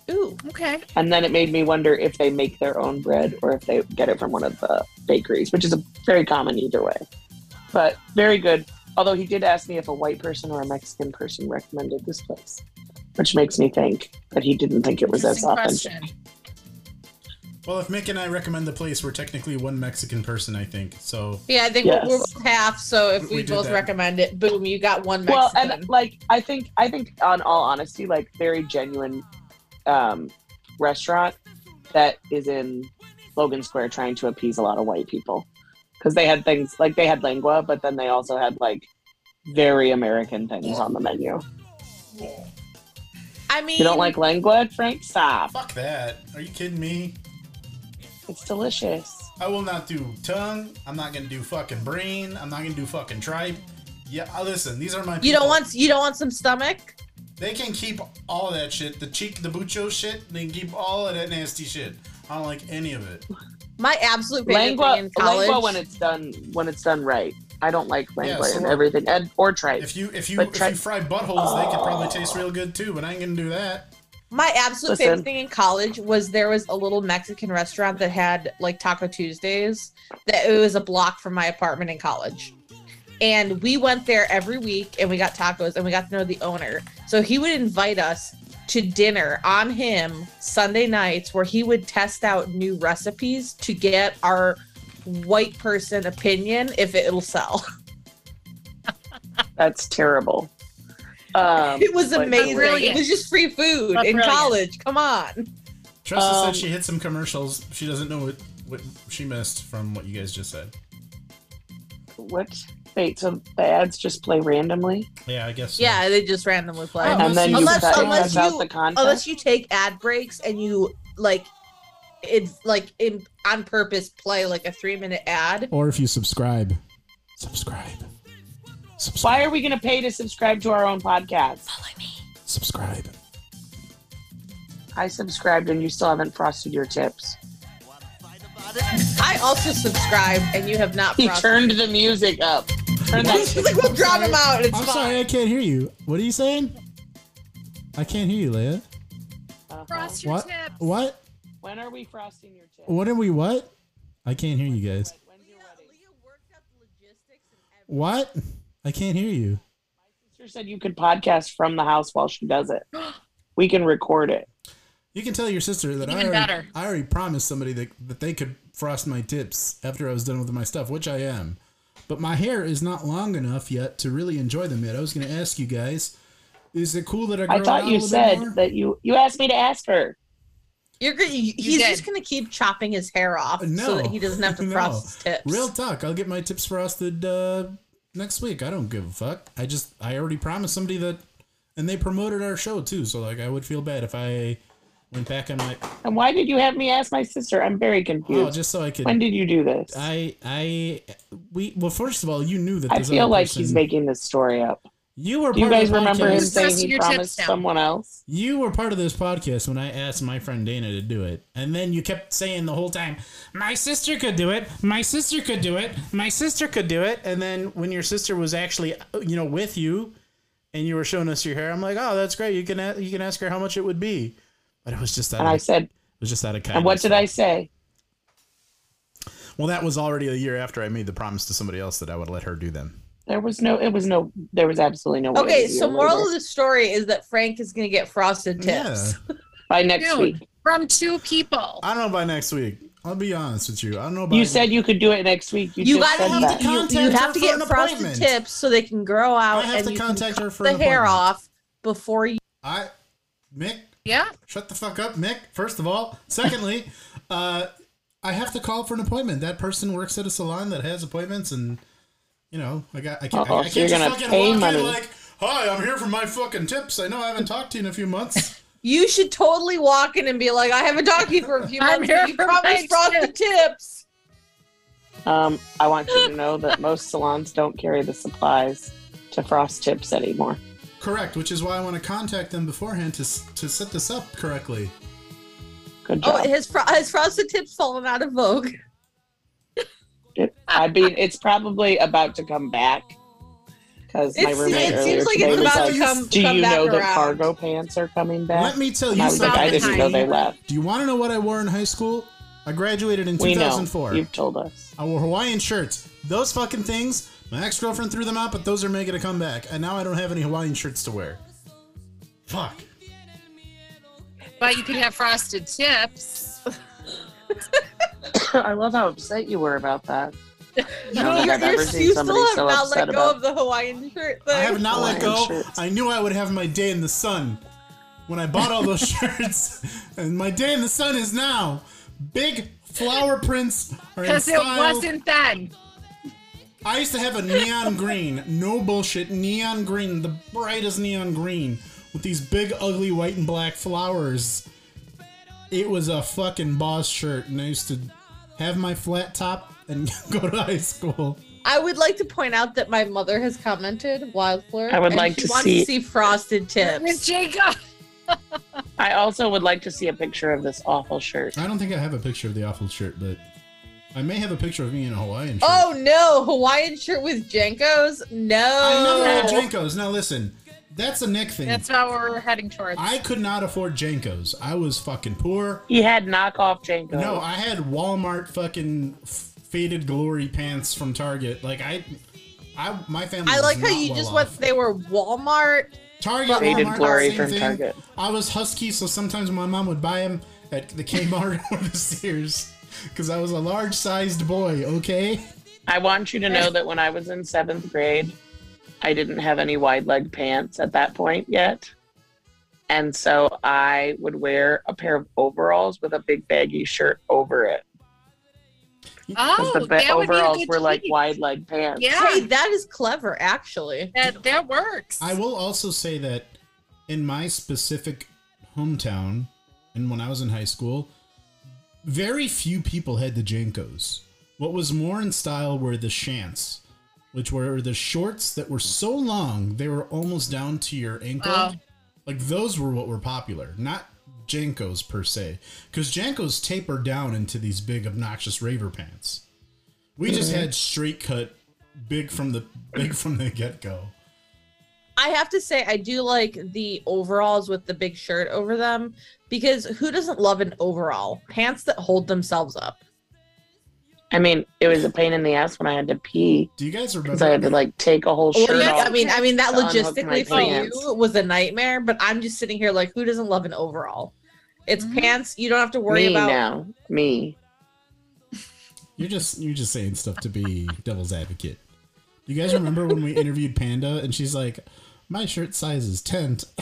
Ooh. Okay. And then it made me wonder if they make their own bread or if they get it from one of the bakeries, which is a very common either way. But very good. Although he did ask me if a white person or a Mexican person recommended this place, which makes me think that he didn't think it was as authentic. question. Well, if Mick and I recommend the place, we're technically one Mexican person, I think. So Yeah, I think Yes. we're both half. So if We we, both that. recommend it, boom, you got one Well, Mexican. and like I think I think on all honesty, like very genuine um, restaurant that is in Logan Square trying to appease a lot of white people because they had things like they had lengua, but then they also had like very American things on the menu. I mean, You don't like lengua, Frank? Stop. Fuck that. Are you kidding me? It's delicious. I will not do tongue. I'm not gonna do fucking brain. I'm not gonna do fucking tripe. Yeah, uh, listen. These are my. you don't want you don't want some stomach. They can keep all of that shit. The cheek, the bucho shit. They can keep all of that nasty shit. I don't like any of it. My absolute favorite Lengua, thing in college. lengua when it's done when it's done right. I don't like lengua so- and everything, and or tripe. If you if you But if try- you fry buttholes, they could probably taste real good too. But I ain't gonna do that. My absolute Listen. favorite thing in college was there was a little Mexican restaurant that had like Taco Tuesdays. That it was a block from my apartment in college. And we went there every week and we got tacos and we got to know the owner. So he would invite us to dinner on him Sunday nights where he would test out new recipes to get our white person opinion if it'll sell. That's terrible. Um, It was but- amazing. It was just free food But in brilliant. college. Come on. Tressa Um, said she hit some commercials. She doesn't know what what she missed from what you guys just said. What? Wait, so the ads just play randomly, Yeah, I guess. so. Yeah, they just randomly play. Oh, and then you Unless- cut, unless you- the content. unless you take ad breaks and you like it's like in on purpose play like a three minute ad Or if you subscribe, subscribe, subscribe, Why are we going to pay to subscribe to our own podcast? Follow me. subscribe. I subscribed and you still haven't frosted your tips. i also subscribe and you have not He frosted- turned the music up. Turn that She's like we'll drown him out it's I'm fine sorry, I can't hear you. What are you saying? I can't hear you, Leia. uh-huh. Frost your What? tips. What? When are we frosting your tips? What are we? What? I can't hear you guys. When's your wedding? What? I can't hear you. My sister said you could podcast from the house while she does it. We can record it. You can tell your sister that I Even already, better. I already promised somebody that, that they could frost my tips after I was done with my stuff, which I am. But my hair is not long enough yet to really enjoy them yet. I was going to ask you guys, is it cool that I grow I thought you a little bit said that you you asked me to ask her. you're gonna you, he's did. just gonna keep chopping his hair off No, so that he doesn't have to no. frost his tips Real talk. I'll get my tips frosted uh, next week. I don't give a fuck. I just I already promised somebody that, and they promoted our show too. So like I would feel bad if I went back on my And why did you have me ask my sister? I'm very confused. oh just so I could. when did you do this? I I we well first of all you knew that I feel like person, he's making this story up. You were Do you part of guys the remember him podcast. Just saying he promised someone else? You were part of this podcast when I asked my friend Dana to do it. And then you kept saying the whole time, My sister could do it. My sister could do it. My sister could do it. And then when your sister was actually, you know, with you and you were showing us your hair, I'm like, Oh, that's great. You can a- you can ask her how much it would be. But it was just that. And of, I said, it was just out of kindness. and what did I say? Well, that was already a year after I made the promise to somebody else that I would let her do them. There was no. It was no. There was absolutely no. way okay it was a so moral later. of the story is that frank is gonna get frosted tips Yeah. by next Dude, week. from two people. I don't know by next week. I'll be honest with you. I don't know by You said you could do it next week. You, you just gotta said have that. to you, contact you her have to get frosted tips so they can grow out I have and to you contact can her for the an hair off before you I Mick, Yeah. Shut the fuck up, Mick. First of all, secondly, uh, I have to call for an appointment. That person works at a salon that has appointments, and you know, I got I can't, I, Uh-oh, I so can't you're just fucking pay walk money. in like, "Hi, I'm here for my fucking tips." I know I haven't talked to you in a few months. you should totally walk in and be like, I haven't talked to you for a few I'm months, here you for my promised frosted tips. Um, I want you to know that most salons don't carry the supplies to frost tips anymore. Correct, which is why I want to contact them beforehand to to set this up correctly. Good Oh, job. his fro- his frosted tips fallen out of vogue. It, I mean, it's probably about to come back because my It's- roommate it earlier seems like today it's was about like, to come. "Do come you back know that around. cargo pants are coming back?" Let me tell you I was like, something. "I didn't know they left." Do you want to know what I wore in high school? I graduated in We know 2004. you've told us. I wore Hawaiian shirts. Those fucking things. My ex girlfriend threw them out, but those are making a comeback, and now I don't have any Hawaiian shirts to wear. Fuck. But you could have frosted tips. I love how upset you were about that. You, I don't think you're, you're, you still have so not let go about- of the Hawaiian shirt thing. I have not let go. shirts. I knew I would have my day in the sun when I bought all those shirts, and my day in the sun is now. Big flower prints are in Because it wasn't then. I used to have a neon green, no bullshit, neon green, the brightest neon green with these big, ugly white and black flowers. It was a fucking boss shirt, and I used to have my flat top and go to high school. I would like to point out that my mother has commented Wildflower. I would and like she to wants see- to see frosted Miss tips. Jacob. I also would like to see a picture of this awful shirt. I don't think I have a picture of the awful shirt, but I may have a picture of me in a Hawaiian shirt. Oh no, Hawaiian shirt with JNCOs? No. I never had JNCOs. Now listen, that's a Nick thing. That's how we're heading towards. I could not afford JNCOs. I was fucking poor. He had knockoff JNCOs. No, I had Walmart fucking faded glory pants from Target. Like I, I my family. I like how you well just off. went. They were Walmart. Target Faded Walmart, glory same from thing. Target. I was husky, so sometimes my mom would buy them at the Kmart or the Sears because I was a large-sized boy. Okay. I want you to know that when I was in seventh grade, I didn't have any wide leg pants at that point yet. And so I would wear a pair of overalls with a big baggy shirt over it. Oh, the ba- that would be a overalls good were like wide leg pants. Yeah, Hey, that is clever, actually. that that works. I will also say that in my specific hometown, and when I was in high school, very few people had the JNCOs. What was more in style were the shants, which were the shorts that were so long they were almost down to your ankle. Oh. Like those were what were popular, not JNCOs per se, because JNCOs taper down into these big obnoxious raver pants. We just mm-hmm. had straight cut, big from the big from the get go. I have to say, I do like the overalls with the big shirt over them because who doesn't love an overall? Pants that hold themselves up. I mean, it was a pain in the ass when I had to pee Do you guys remember? because I had to like take a whole Well, shirt yeah, off. I mean, I mean that to logistically for pants. you was a nightmare. But I'm just sitting here like, who doesn't love an overall? It's Mhm. pants. You don't have to worry me about. now, me. You're just you're just saying stuff to be devil's advocate. You guys remember when we interviewed Panda and she's like, "My shirt size is tent."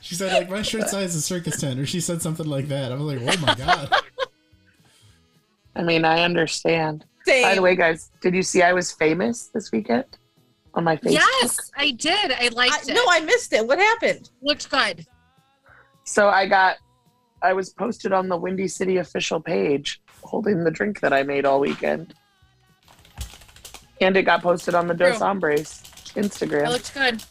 She said like my shirt size is circus tent, or she said something like that. I was like, "Oh my god!" I mean, I understand. Same. By the way, guys, did you see I was famous this weekend on my Facebook? yes, I did. I I, liked it. no, I missed it. What happened? looked good. So I got, I was posted on the Windy City official page holding the drink that I made all weekend. And it got posted on the Dos True. Hombres It Instagram. looked good.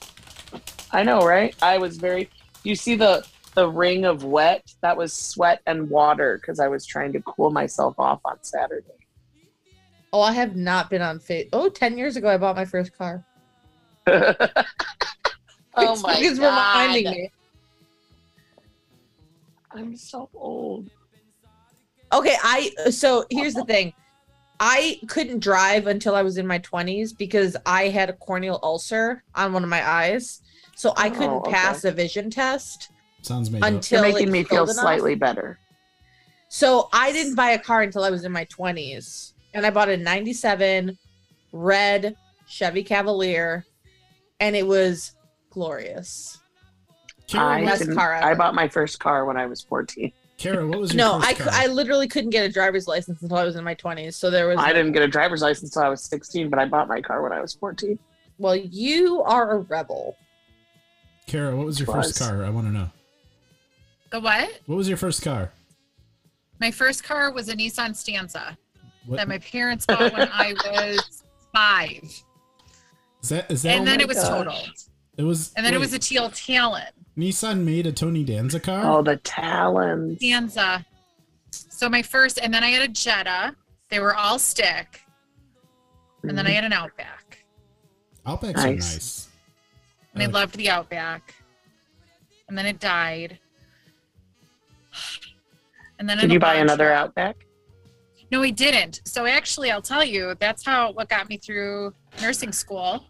I know, right? I was very, you see the, the ring of wet? That was sweat and water because I was trying to cool myself off on Saturday. Oh, I have not been on Face. Oh, 10 years ago, I bought my first car. oh my is God. reminding me. I'm so old. Okay, I so here's the thing. I couldn't drive until I was in my 20s because I had a corneal ulcer on one of my eyes. So I Oh, couldn't okay. pass a vision test Sounds made up. until You're making it me feel healed enough. slightly better. So I didn't buy a car until I was in my 20s. And I bought a 97 red Chevy Cavalier and it was glorious. Kara, I, what, didn't- car I bought my first car when I was 14. Kara, what was your No, first I, cou- car? I literally couldn't get a driver's license until I was in my 20s. So there was I no- didn't get a driver's license until I was 16, but I bought my car when I was 14. Well, you are a rebel. Kara, what was your first car? I want to know. The what? What was your first car? My first car was a Nissan Stanza What that my parents bought when I was five, is that? Is that? and then it was gosh. totaled. it was. And then it was a teal Talon Nissan made a Tony Danza car. Oh, the talons. Stanza. So my first, and then I had a Jetta. They were all stick, and then I mm-hmm. had an Outback, Outbacks Nice. are nice. And I loved the Outback. And then it died. And then Did you buy another. Outback? No, he didn't. So actually, I'll tell you, that's how what got me through nursing school.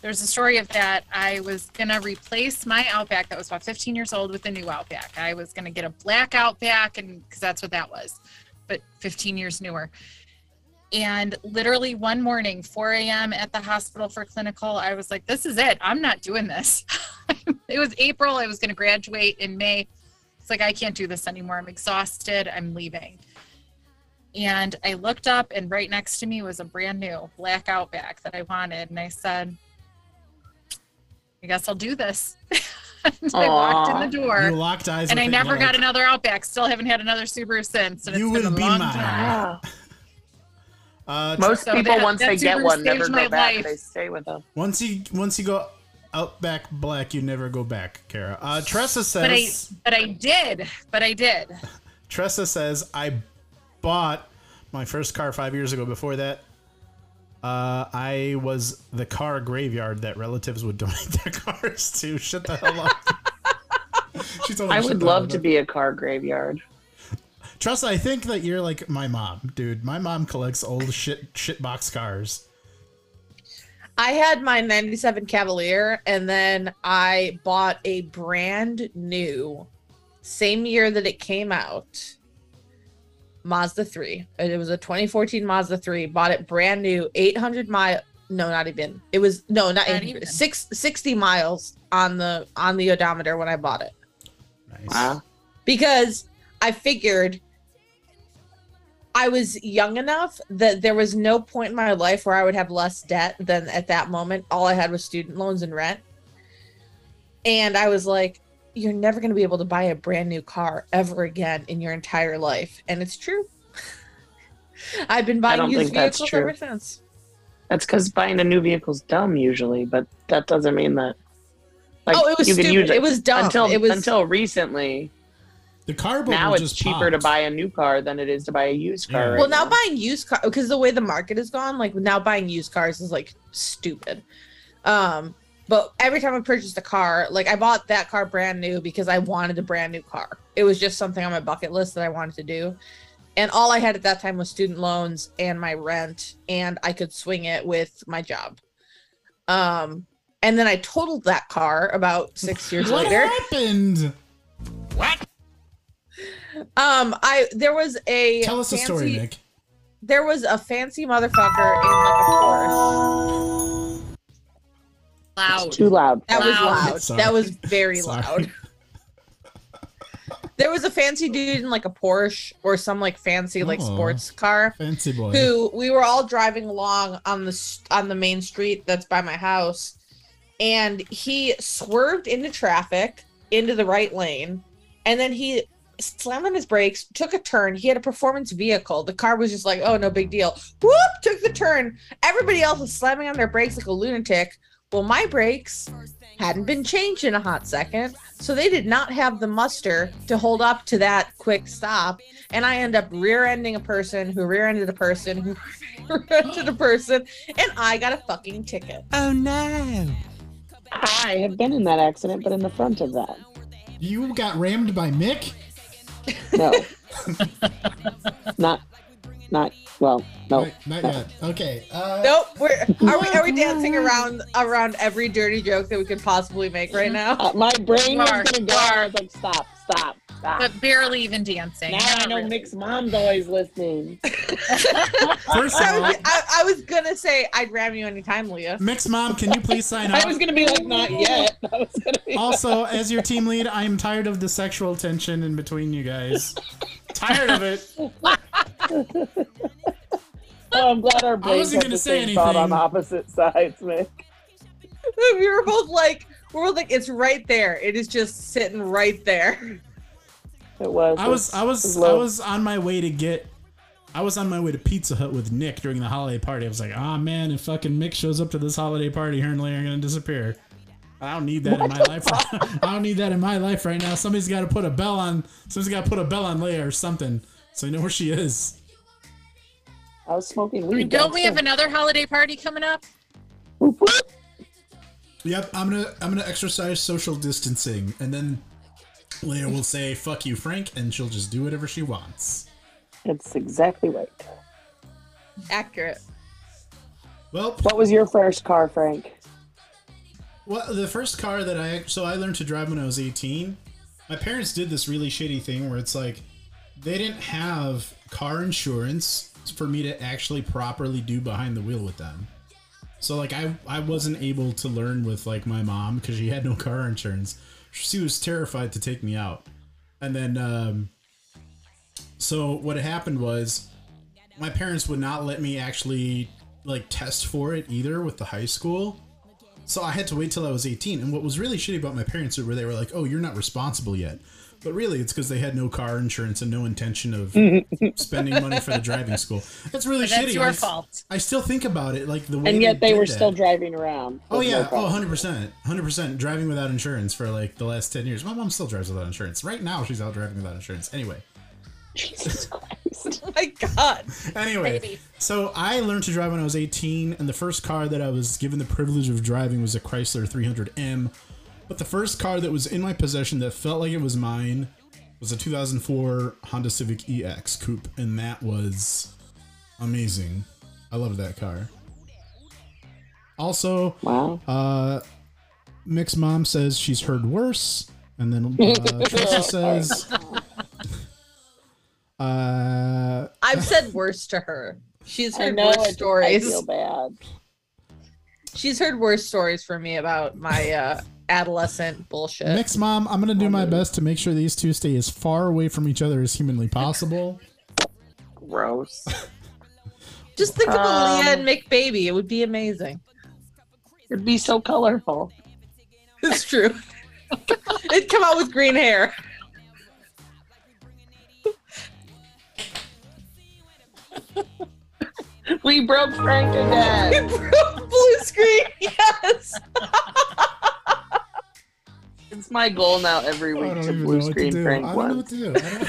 There's a story of that. I was gonna replace my Outback that was about 15 years old with a new Outback. I was gonna get a black Outback, and because that's what that was, but 15 years newer. And literally one morning, 4 a.m. at the hospital for clinical, I was like, "This is it. I'm not doing this." it was April. I was gonna graduate in May. It's like I can't do this anymore. I'm exhausted. I'm leaving and I looked up, and right next to me was a brand new black Outback that I wanted. And I said, I guess I'll do this. And I walked in Aw. the You door, locked eyes. and I never you're got another Outback. Still haven't had another Subaru since, and it's You been a be long mine. time. Yeah. Uh, Most So people, that- once they get Subaru one, never go my back. life. They stay with them. once you once you go Outback Black, you never go back, Kara. Uh, Tressa But I, says. but I did. But I did. Tressa says I bought my first car five years ago. Before that, uh, I was the car graveyard that relatives would donate their cars to. Shut the hell up. She told I would love to be a car graveyard. Tressa, I think that you're like my mom, dude. My mom collects old shit shit box cars. I had my 97 Cavalier and then I bought a brand new, same year that it came out, Mazda 3. It was a 2014 Mazda 3. Bought it brand new, 800 mile. No, not even. It was no, not, Not even. six, 60 miles on the on the odometer when I bought it Nice. Wow. because I figured I was young enough that there was no point in my life where I would have less debt than at that moment. All I had was student loans and rent. And I was like, you're never going to be able to buy a brand new car ever again in your entire life. And it's true. I've been buying used vehicles ever since. That's because buying a new vehicle's dumb usually, but that doesn't mean that. Like, oh, it was stupid. use It was dumb. until it was until recently. The car boat Now it's just cheaper to buy a new car than it is to buy a used car. Yeah. right well now buying used car because the way the market has gone like now buying used cars is like stupid. Um but every time i purchased a car like i bought that car brand new because i wanted a brand new car. It was just something on my bucket list that i wanted to do. And all i had at that time was student loans and my rent and i could swing it with my job. Um and then i totaled that car about six years What later. What? happened? Um i there was a Tell us a story, fancy- Nick. there was a fancy motherfucker in like a Porsche. Loud. Too loud. That was Loud. loud. Sorry. That was very Sorry. loud. There was a fancy dude in like a Porsche or some like fancy like Oh. sports car Fancy boy. who we were all driving along on the on the main street that's by my house and he swerved into traffic into the right lane and then he slammed on his brakes took a turn he had a performance vehicle the car was just like oh no big deal whoop took the turn everybody else was slamming on their brakes like a lunatic well my brakes hadn't been changed in a hot second so they did not have the muster to hold up to that quick stop and I end up rear-ending a person who rear-ended a person who rear-ended a person, and I got a fucking ticket. Oh no. I have been in that accident, but in the front of that. you got rammed by Mick? No. not, not, well, no. Not, not yet. Okay. Uh, Nope. We're are we are we dancing around around every dirty joke that we could possibly make right now? Uh, my brain was gonna go. I was like, stop, stop, stop. But barely even dancing. now I know really. Nick's mom's always listening. First of I all, was, I, I was gonna say I'd ram you anytime, Leah. Mick's mom, can you please sign up? I was gonna be like, not yet. I was gonna be. Also, as your team lead, I am tired of the sexual tension in between you guys. Tired of it. Oh, I'm glad our brains wasn't have gonna the say same thought on opposite sides, Mick. we were both like, we were like, it's right there. It is just sitting right there. It was. I was I it was I was on my way to get I was on my way to Pizza Hut with Nick during the holiday party. I was like, ah man, if fucking Mick shows up to this holiday party, her and Leah are gonna disappear. I don't need that in my life. I don't need that in my life right now. Somebody's got to put a bell on. Somebody's got to put a bell on Leia or something, so I know where she is. I was smoking weed. don't we have another holiday party coming up? Whoop, whoop. Yep, I'm gonna I'm gonna exercise social distancing, and then Leia will say "fuck you, Frank," and she'll just do whatever she wants. It's exactly right. Accurate. Well, What was your first car, Frank? Well, the first car that I so I learned to drive when I was 18. My parents did this really shitty thing where it's like they didn't have car insurance for me to actually properly do behind the wheel with them. So like I I wasn't able to learn with like my mom because she had no car insurance. She was terrified to take me out. And then um so what happened was my parents would not let me actually like test for it either with the high school. So I had to wait till I was 18. And what was really shitty about my parents were they were like, "Oh, you're not responsible yet." But really, it's because they had no car insurance and no intention of spending money for the driving school. That's really But that's shitty. your I s- fault. I still think about it like the way. And yet they did were that. still driving around. Oh with no yeah, oh problem. 100 percent, hundred percent. Driving without insurance for like the last ten years. My mom still drives without insurance. Right now, she's out driving without insurance. Anyway, Jesus Christ. Oh my God. anyway. Baby. So I learned to drive when I was 18, and the first car that I was given the privilege of driving was a Chrysler 300M. But the first car that was in my possession that felt like it was mine was a 2004 Honda Civic EX Coupe, and that was amazing. I loved that car. Also, Wow. uh, Mick's mom says she's heard worse, and then uh, Trisha says, uh, I've said worse to her. She's heard know. worse I, I stories. feel bad. She's heard worse stories from me about my uh, adolescent bullshit. Mick's mom, I'm gonna do my best to make sure these two stay as far away from each other as humanly possible. Gross. Just think of Um, Leah and Mick baby. It would be amazing. It'd be so colorful. It's true. It'd come out with green hair. We broke Frank again. Blue screen. Yes. It's my goal now every week to blue what to screen. Frank I don't know what once. to do. I don't-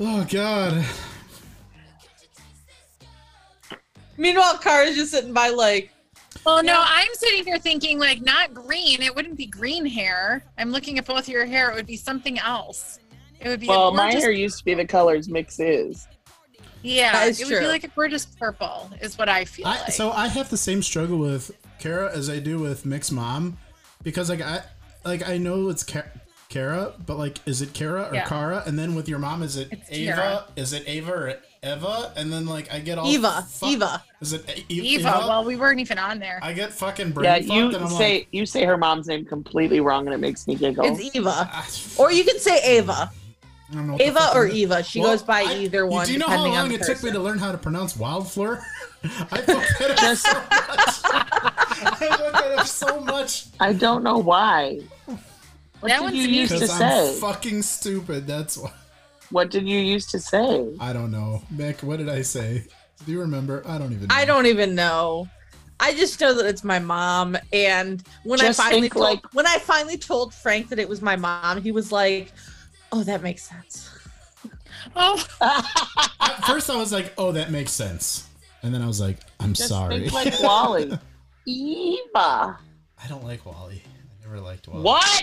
oh god. Meanwhile, Kara's just sitting by like, Well, no, I'm sitting here thinking like not green. It wouldn't be green hair. I'm looking at both your hair. It would be something else. It would be Well, a my hair used to be the colors mix is. yeah. That is it would true. be like a gorgeous purple, is what I feel I, like. so I have the same struggle with Kara as I do with Mick's mom, because like I like I know it's Ka- Kara, but like is it Kara or Yeah. Kara? And then with your mom, is it It's Ava? Kara. Is it Ava or Eva? And then like I get all Eva. fu- Eva. Is it E- E- Eva. Well, we weren't even on there. I get fucking brain Yeah, fucked, you and I'm say like, you say her mom's name completely wrong, and it makes me giggle. it's Eva. ah, Or you can say Ava. I don't know what Ava or I'm- Eva. She Well, goes by I- either you- one. Do you know how depending on long the it took me to learn how to pronounce wildflower? I fucked that up so much. I fucked that up so much. I don't know why. What That did you used to I'm say? fucking stupid. That's why. What did you used to say? I don't know. Mick, what did I say? Do you remember? I don't even know. I don't even know. I just know that it's my mom, and when Just I finally told, like- when I finally told Frank that it was my mom, he was like, "Oh, that makes sense." oh, At first, I was like, oh, that makes sense. And then I was like, I'm Just sorry. think like Wally. Eva. I don't like Wally. I never liked Wally. What?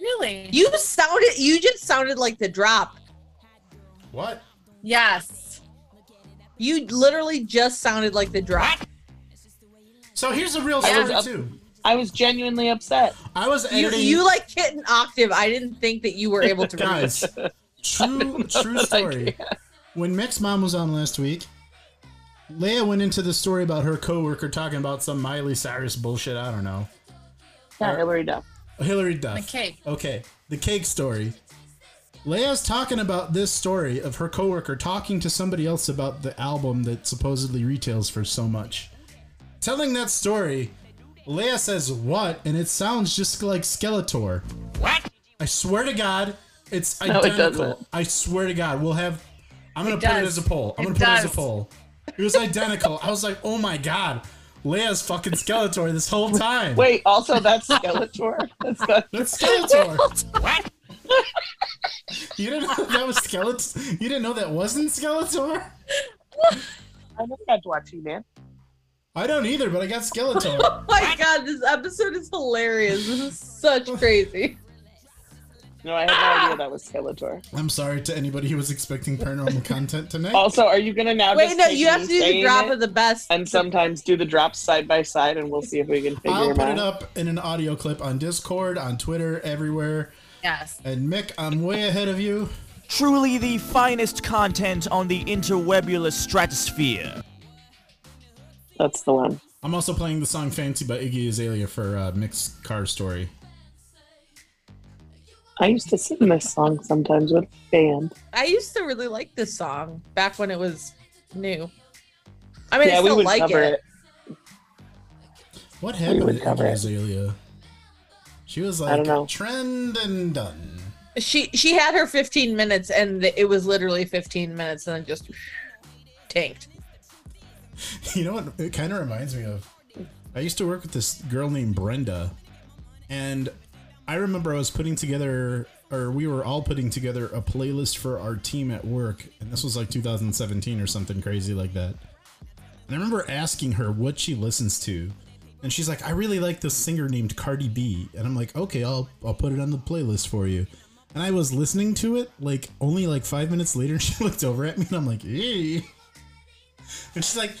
really? You sounded, you just sounded like the drop. What? yes. You literally just sounded like the drop. So here's the real story, was up- too. I was genuinely upset. I was You, editing. you like hit an octave. I didn't think that you were able to read. Guys, true, true story. When Mick's mom was on last week, Leia went into the story about her coworker talking about some Miley Cyrus bullshit. I don't know. Yeah, Hilary Duff. Hilary Duff. The cake. Okay, the cake story. Leia's talking about this story of her coworker talking to somebody else about the album that supposedly retails for so much. Telling that story, Leia says what, and it sounds just like Skeletor. What? I swear to God, it's No, it identical. doesn't. I swear to God, we'll have. I'm gonna It put it as a poll. I'm It gonna put it as a does. poll. It was identical. I was like, oh my God, Leia's fucking Skeletor this whole time. Wait, also that's Skeletor. That's not- That's Skeletor. what? You didn't know that was Skeletor? You didn't know that wasn't Skeletor? I never got to watch He-Man. I don't either, but I got Skeletor. Oh my god, this episode is hilarious. This is such crazy. No, I had no idea ah! that was Skeletor. I'm sorry to anybody who was expecting paranormal content tonight. Also, are you gonna now Wait, just no, you have to do the drop of the best. and sometimes do the drops side by side, and we'll see if we can figure I'll them put out. it up in an audio clip on Discord, on Twitter, everywhere. Yes. And Mick, I'm way ahead of you. Truly the finest content on the interwebulous stratosphere. That's the one. I'm also playing the song Fancy by Iggy Azalea for uh, Mick's car story. I used to sing this song sometimes with a band. I used to really like this song back when it was new. I mean, I yeah, we still would like cover it. it. What happened would to Iggy. Azalea? She was like, I don't like know. trend and done. She she had her 15 minutes and it was literally 15 minutes and then just tanked. You know what? It kind of reminds me of. I used to work with this girl named Brenda, and I remember I was putting together, or we were all putting together a playlist for our team at work, and this was like 2017 or something crazy like that. And I remember asking her what she listens to, and she's like, "I really like this singer named Cardi B," and I'm like, "Okay, I'll I'll put it on the playlist for you." And I was listening to it like only like five minutes later, and she looked over at me, and I'm like, "Hey." And she's like,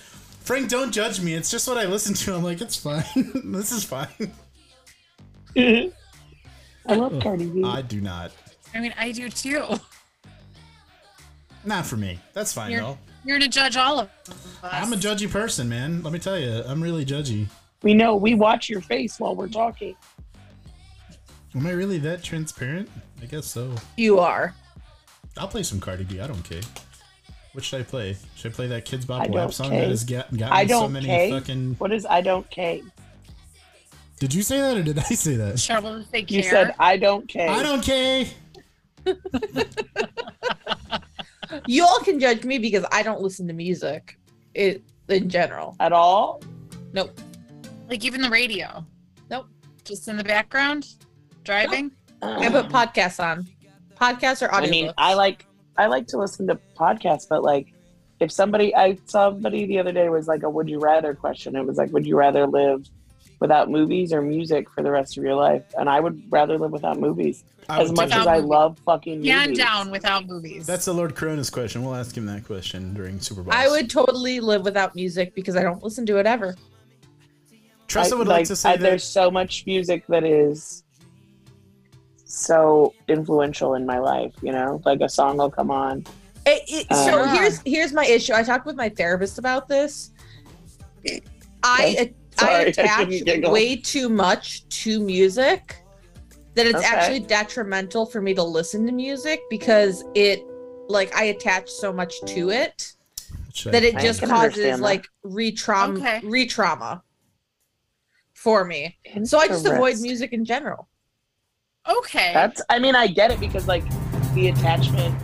Frank, don't judge me. It's just what I listen to. I'm like, it's fine. this is fine. I love Cardi B. I do not. I mean, I do too. Not for me. That's fine You're, though. you're to judge all of us. I'm a judgy person, man. Let me tell you, I'm really judgy. we know we watch your face while we're talking. Am I really that transparent? I guess so. You are. I'll play some Cardi B. I don't care. What should I play? Should I play that Kidz Bop I song care. that has got, got I me so don't many care. fucking? What is I don't care? Did you say that or did I say that? Trouble if they care. You said I don't care. I don't care. You all can judge me because I don't listen to music. It in general. at all. Nope. like even the radio. Nope. Just in the background, driving. I put podcasts on. Podcasts or audio. I mean, I like I like to listen to podcasts, but like if somebody I somebody the other day was like a would you rather question. It was like, would you rather live without movies or music for the rest of your life? And I would rather live without movies. I As much as Without I movies. love fucking Yeah, I'm movies. down without movies. That's the Lord Cronus question. We'll ask him that question during Super Bowl. I would totally live without music because I don't listen to it ever. Tressa I- would like, to say I- that. there's so much music that is so influential in my life, you know? Like a song will come on. It, it, so Uh. here's here's my issue. I talked with my therapist about this. I Sorry, I attach shouldn't way too much to music that it's Okay. actually detrimental for me to listen to music because it like I attach so much to it Should that it I just causes like re-trauma Okay. re-trauma for me. So I just avoid music in general. Okay. That's I mean I get it because like the attachment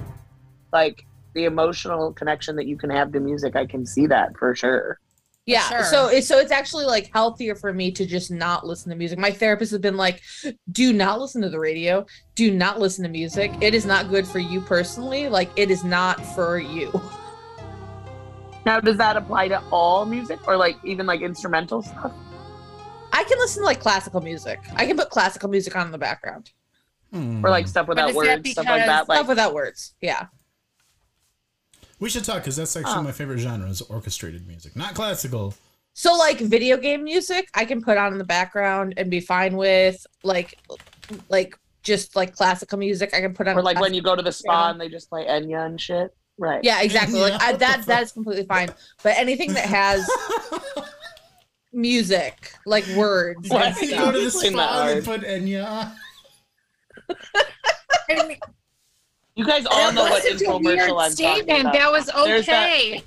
like the emotional connection that you can have to music I can see that for sure. Yeah. Sure. So it's so it's actually like healthier for me to just not listen to music. My therapist has been like, do not listen to the radio. Do not listen to music. It is not good for you personally. Like it is not for you. Now does that apply to all music or like even like instrumental stuff? I can listen to like classical music. I can put classical music on in the background. Hmm. Or like stuff without is that words, stuff like because- that. Like Stuff without words. Yeah. We should talk because that's actually my favorite genre is orchestrated music, not classical. So like video game music, I can put on in the background and be fine with like like just like classical music. I can put on or like when you go to the spa and they just play Enya and shit. Right. Yeah, exactly. Like I, that that is completely fine. But anything that has music, like words, Why and you Yeah. go to the Explain that spa and put Enya. I mean, You guys all know what wasn't a weird infomercial I'm talking about. That was There's that- okay.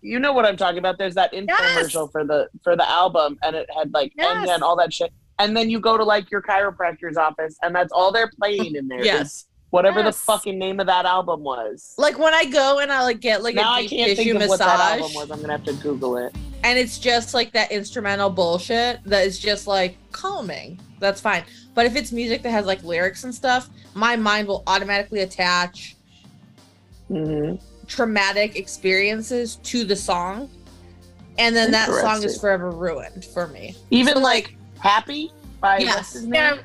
you know what I'm talking about. There's that infomercial for the for the album, and it had like Yes. Enya and all that shit. And then you go to like your chiropractor's office, and that's all they're playing in there. yes. Whatever Yes. the fucking name of that album was. Like when I go and I like get like now a I deep can't tissue think of what that album was. I'm gonna have to Google it. and it's just like that instrumental bullshit that is just like calming. That's fine. But if it's music that has like lyrics and stuff, my mind will automatically attach hmm traumatic experiences to the song, and then that song is forever ruined for me. Even So, like Happy by Yes. what's his name?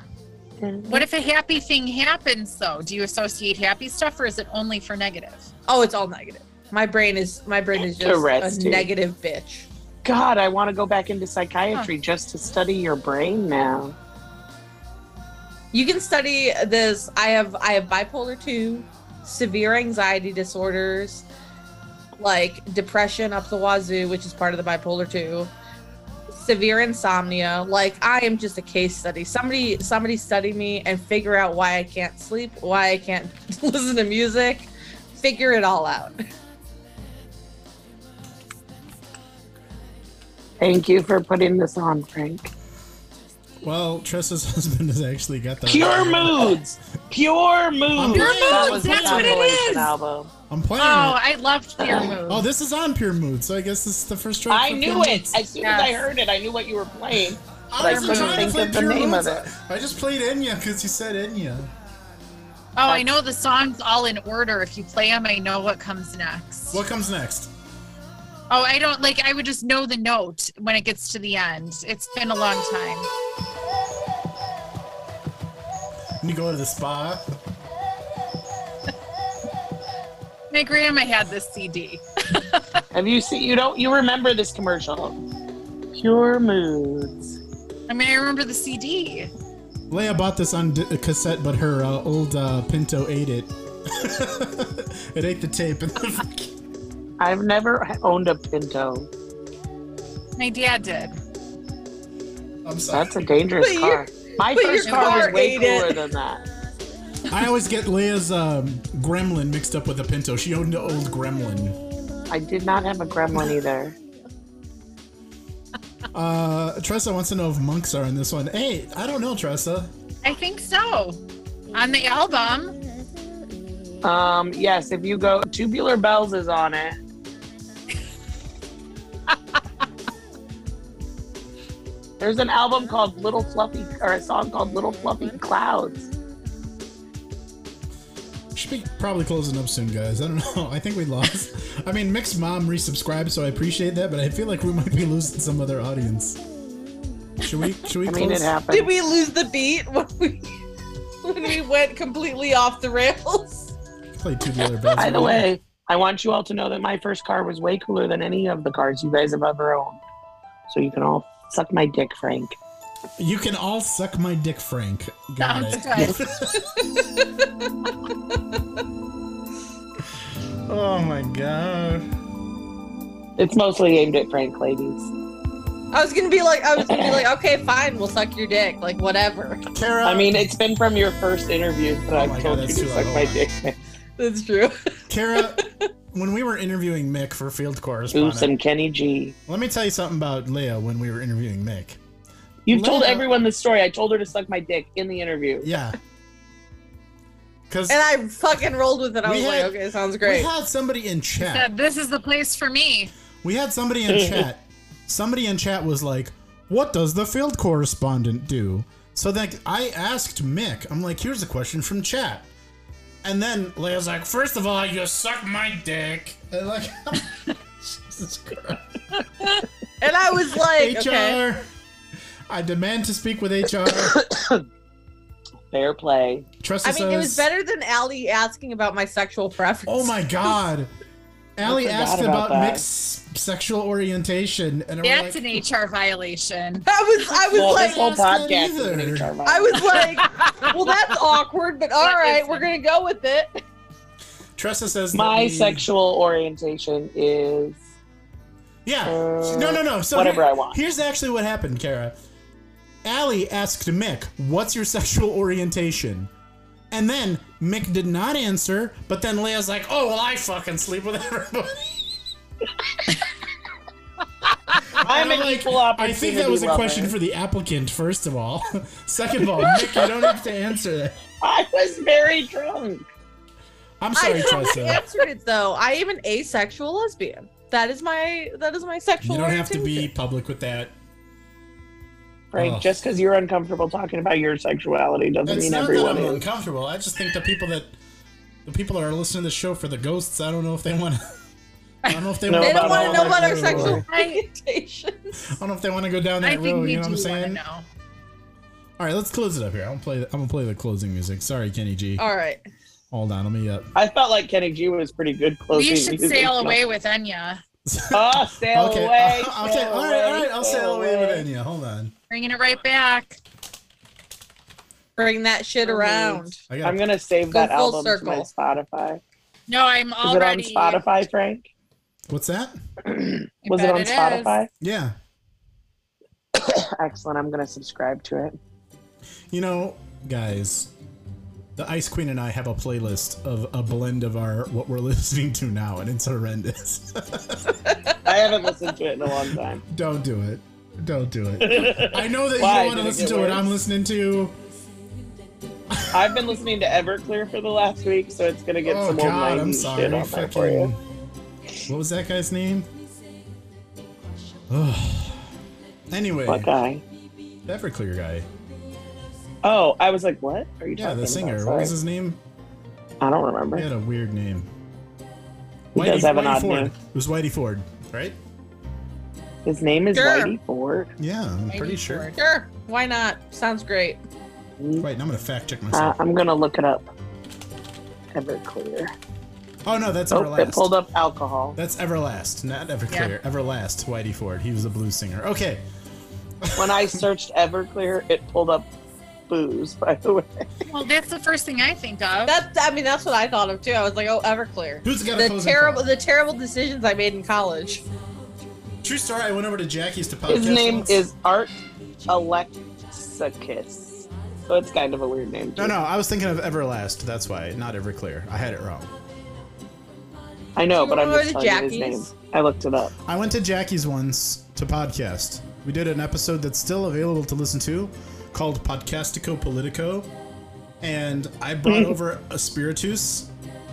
What if a happy thing happens though? Do you associate happy stuff or is it only for negative? Oh, it's all negative. My brain is my brain is just a negative bitch. God, I want to go back into psychiatry just to study your brain now. You can study this. I have I have bipolar 2, severe anxiety disorders, like depression up the wazoo, which is part of the bipolar 2, severe insomnia. Like I am just a case study. Somebody somebody study me and figure out why I can't sleep, why I can't listen to music, figure it all out. Thank you for putting this on, Frank. Well, Tressa's husband has actually got the Pure moods. Pure moods. Pure Moods, was that's what it compilation is. album. I'm playing. Oh, it. I loved Pure oh, Mood. Oh, this is on Pure Mood, so I guess this is the first track. I knew Pure it. Moods. As soon as I heard it, I knew what you were playing. I I wasn't couldn't trying to think play of the Pure name Moods. of it. I just played Enya because you said Enya. Oh, I know the songs all in order. If you play them, I know what comes next. What comes next? Oh, I don't like. I would just know the note when it gets to the end. It's been a long time. When you go to the spa. My grandma had this CD. Have you seen? You don't. You remember this commercial? Pure moods. I mean, I remember the CD. Leia bought this on d- cassette, but her uh, old uh, Pinto ate it. it ate the tape. I've never owned a Pinto. My dad did. I'm sorry. That's a dangerous But car. My but first car car was way ate it. cooler than that. I always get Leia's um, Gremlin mixed up with a Pinto. She owned an old Gremlin. I did not have a Gremlin either. Uh, Tressa wants to know if monks are in this one. Hey, I don't know, Tressa. I think so. On the album. Um, yes, if you go, Tubular Bells is on it. There's an album called Little Fluffy, or a song called Little Fluffy Clouds. Should be probably closing up soon, guys. I don't know. I think we lost. I mean, Mick's mom resubscribed, so I appreciate that, but I feel like we might be losing some other audience. Should we? Should we? I mean, close? it happened. Did we lose the beat when we when we went completely off the rails? Play Tubular Bells. By the way, I want you all to know that my first car was way cooler than any of the cars you guys have ever owned. So you can all suck my dick, Frank. You can all suck my dick, Frank. Got Sounds it. oh my god. It's mostly aimed at Frank, ladies. I was gonna be like, I was gonna be like, okay, fine, we'll suck your dick, like whatever. Kara. I mean, it's been from your first interview that Oh I've told God, you that's to suck my Hold dick. That's true. Kara, when we were interviewing Mick for field correspondent, Oops and Kenny G. let me tell you something about Leah when we were interviewing Mick. You've told everyone the story. I told her to suck my dick in the interview. Yeah. Because And I fucking rolled with it. I was had- like, okay, sounds great. we great. had somebody in chat. Said, this is the place for me. We had somebody in chat. Somebody in chat was like, "What does the field correspondent do?" So then I asked Mick. I'm like, "Here's a question from chat." And then Leia's like, first of all, you suck my dick." And like, Jesus Christ. And I was like, HR. okay. I demand to speak with HR. Fair play. Tressa I mean, it was better than Allie asking about my sexual preference. Oh my god. Allie asked about about, that. Mick's sexual orientation, and That's like, an HR violation. I was, I was Well, like, this whole podcast is an either. HR I was like, well, that's awkward, but all What right, we're gonna go with it. Tressa says My we- sexual orientation is Yeah. Uh, no, no, no. So whatever here- I want. Here's actually what happened, Kara. Allie asked Mick, "What's your sexual orientation?" And then Mick did not answer, but then Leia's like, "Oh, well, I fucking sleep with everybody." I'm And an like, equal I think that was a lover. question for the applicant, first of all. Second of all, Mick, you don't have to answer that. I was very drunk. I'm sorry, I Tressa. answered it though. I am an asexual lesbian. That is my that is my sexual. You don't have to be public with that. Frank, Ugh. just because you're uncomfortable talking about your sexuality doesn't It's mean not everyone that I'm is. uncomfortable. I just think the people that the people that are listening to the show for the ghosts, I don't know if they want to. I don't know if they Know want They don't about want to know about our sexual I- orientations. I don't know if they want to go down that think road. we You know what I'm saying? know. All right, let's close it up here. I'm gonna play. The, I'm gonna play the closing music. Sorry, Kenny G. All right. Hold on, let me uh, up. I felt like Kenny G was pretty good closing. We should music. sail away with Enya. Oh, sail okay, away. uh, okay, sail all right, all away, right. I'll sail away with Enya. Hold on. Bringing it right back. Bring that shit around. I got. I'm gonna save Go that full album to my circle. Spotify. No, I'm Is it on Spotify, Frank? What's that? Was it bet on it is. Spotify? Yeah. Excellent. I'm gonna subscribe to it. You know, guys, the Ice Queen and I have a playlist of a blend of our what we're listening to now, and it's horrendous. I haven't listened to it in a long time. Don't do it. Don't do it. I know that Why? you don't want to Did it listen get to what worse? I'm listening to. I've been listening to Everclear for the last week, so it's gonna get oh some old God, I'm shit sorry. on there for Fucking. you. What was that guy's name? Ugh. anyway, What guy? Everclear guy. Oh, I was like, what are you Yeah, the singer. What was his name? I don't remember. He had a weird name. He does have an odd Ford. name. It was Whitey Ford, right? His name is Sure. Whitey Ford. Yeah, I'm pretty sure. Ford. Sure, why not? Sounds great. Wait, now I'm gonna fact check Uh, myself. I'm gonna look it up. Everclear. oh no, that's Oh, it Everlast. pulled up alcohol. That's Everlast, not Everclear. Everlast, Whitey Ford. He was a blues singer. Okay. When I searched Everclear, it pulled up booze. By the way, Well, that's the first thing I think of. That's I mean that's what I thought of too. I was like, oh, Everclear. Who's got The terrible, the terrible decisions I made in college. True story. I went over to Jackie's to podcast. his name once. is Art Alexakis. So it's kind of a weird name. No, too. no, I was thinking of Everlast. That's why, not Everclear. I had it wrong. I know, but I'm wanna just go to telling you his name. Jackie's? I looked it up. I went to Jackie's once to podcast. We did an episode that's still available to listen to called Podcastico Politico. And I brought over a spiritus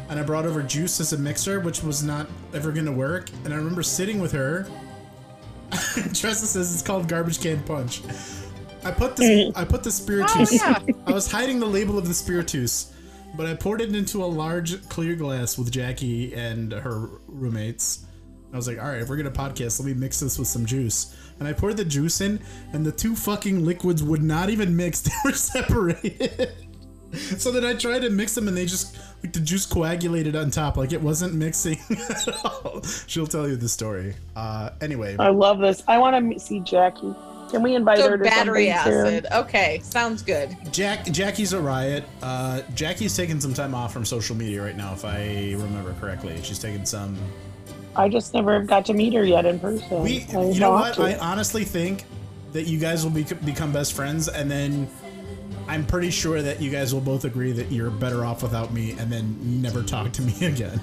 and I brought over juice as a mixer, which was not ever going to work. And I remember sitting with her. Tressa says it's called Garbage Can Punch. I put this. Mm. I put the spiritus. Oh, yeah. I was hiding the label of the spiritus, but I poured it into a large clear glass with Jackie and her roommates. I was like, all right, if we're gonna podcast, let me mix this with some juice. And I poured the juice in, and the two fucking liquids would not even mix; they were separated. So then I tried to mix them, and they just like the juice coagulated on top, like it wasn't mixing at all. She'll tell you the story. Uh, anyway, I love this. I want to see Jackie. Can we invite So her to battery something soon? acid. Okay, sounds good. Jack Jackie's a riot. Uh, Jackie's taking some time off from social media right now, if I remember correctly. She's taking some. I just never got to meet her yet in person. We, you know want what? I honestly think that you guys will be, become best friends, and then I'm pretty sure that you guys will both agree that you're better off without me, and then never talk to me again.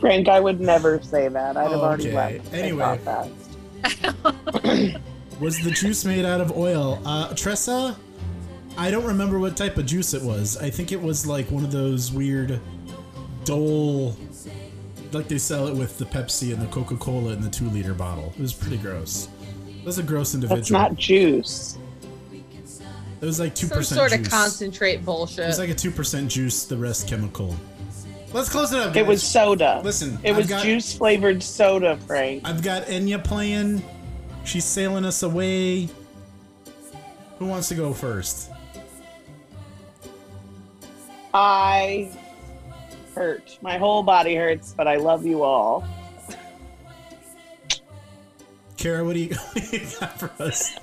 Frank, I would never say that. I'd have already left. Anyway. was the juice made out of oil? Uh, Tressa, I don't remember what type of juice it was. I think it was like one of those weird Dole, like they sell it with the Pepsi and the Coca Cola in the two liter bottle. It was pretty gross. It was a gross individual. That's not juice. It was like two percent. Some percent sort juice. of concentrate bullshit. It was like a two percent juice, the rest chemical. Let's close it up. It was soda. Listen, It I've was got- juice flavored soda, Frank. I've got Enya playing. She's sailing us away. Who wants to go first? I hurt. My whole body hurts, but I love you all. Kara, what do you, what do you got for us?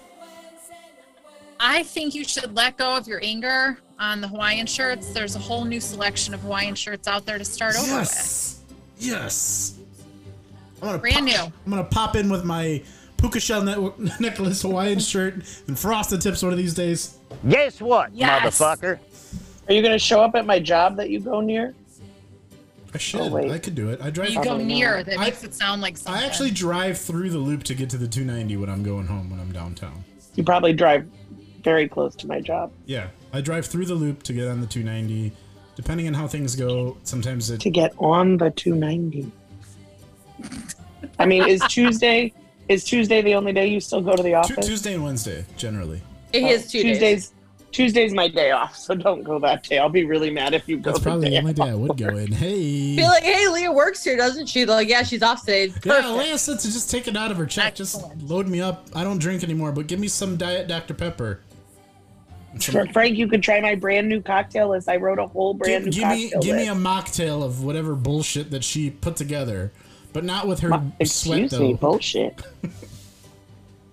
I think you should let go of your anger on the Hawaiian shirts. There's a whole new selection of Hawaiian shirts out there to start over with. Yes. Yes. I'm gonna Brand pop, new. I'm gonna pop in with my puka shell ne- necklace Hawaiian shirt and frosted tips one of these days. Guess what, Yes. motherfucker? Are you going to show up at my job that you go near? I should. Oh. I could do it. I drive. You go near, not. that I- makes it sound like something. I actually drive through the loop to get to the 290 when I'm going home when I'm downtown. You probably drive very close to my job. Yeah, I drive through the loop to get on the 290. Depending on how things go, sometimes it To get on the 290. I mean, is Tuesday is Tuesday the only day you still go to the Tu- office? Tuesday and Wednesday generally. It Oh, is two days. Tuesdays. Tuesday's my day off, so don't go that day. I'll be really mad if you go That's the probably day the only day I off. would go in. Hey. Be like, hey, Leah works here, doesn't she? They're like, yeah, she's off today. Perfect. Yeah, Leah said to just take it out of her check. Just load me up. I don't drink anymore, but give me some Diet Dr. Pepper. And some- Frank, you could try my brand new cocktail list. I wrote a whole brand give, new give me cocktail give me a mocktail of whatever bullshit that she put together, but not with her Mo- sweat Excuse me, bullshit.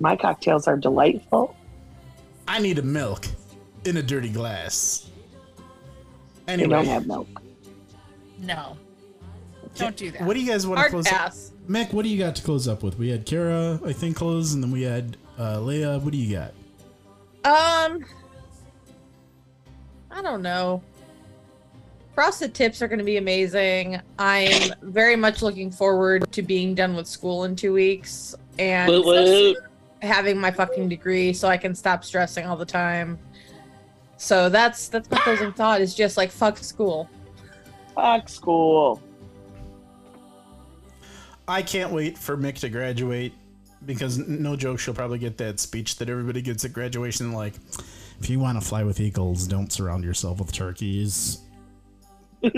my cocktails are delightful. I need a milk in a dirty glass. They Anyway, don't have milk. No. Don't do that. what do you guys want to Hard close up? Mick, what do you got to close up with? We had Kara, I think, close, and then we had uh, Leia. What do you got? Um, I don't know. Frosted tips are going to be amazing. I'm very much looking forward to being done with school in two weeks and Woot woot. having my fucking degree so I can stop stressing all the time. So that's that's my closing thought is just like fuck school. Fuck school. I can't wait for Mick to graduate because no joke, she'll probably get that speech that everybody gets at graduation like, if you want to fly with eagles, don't surround yourself with turkeys. you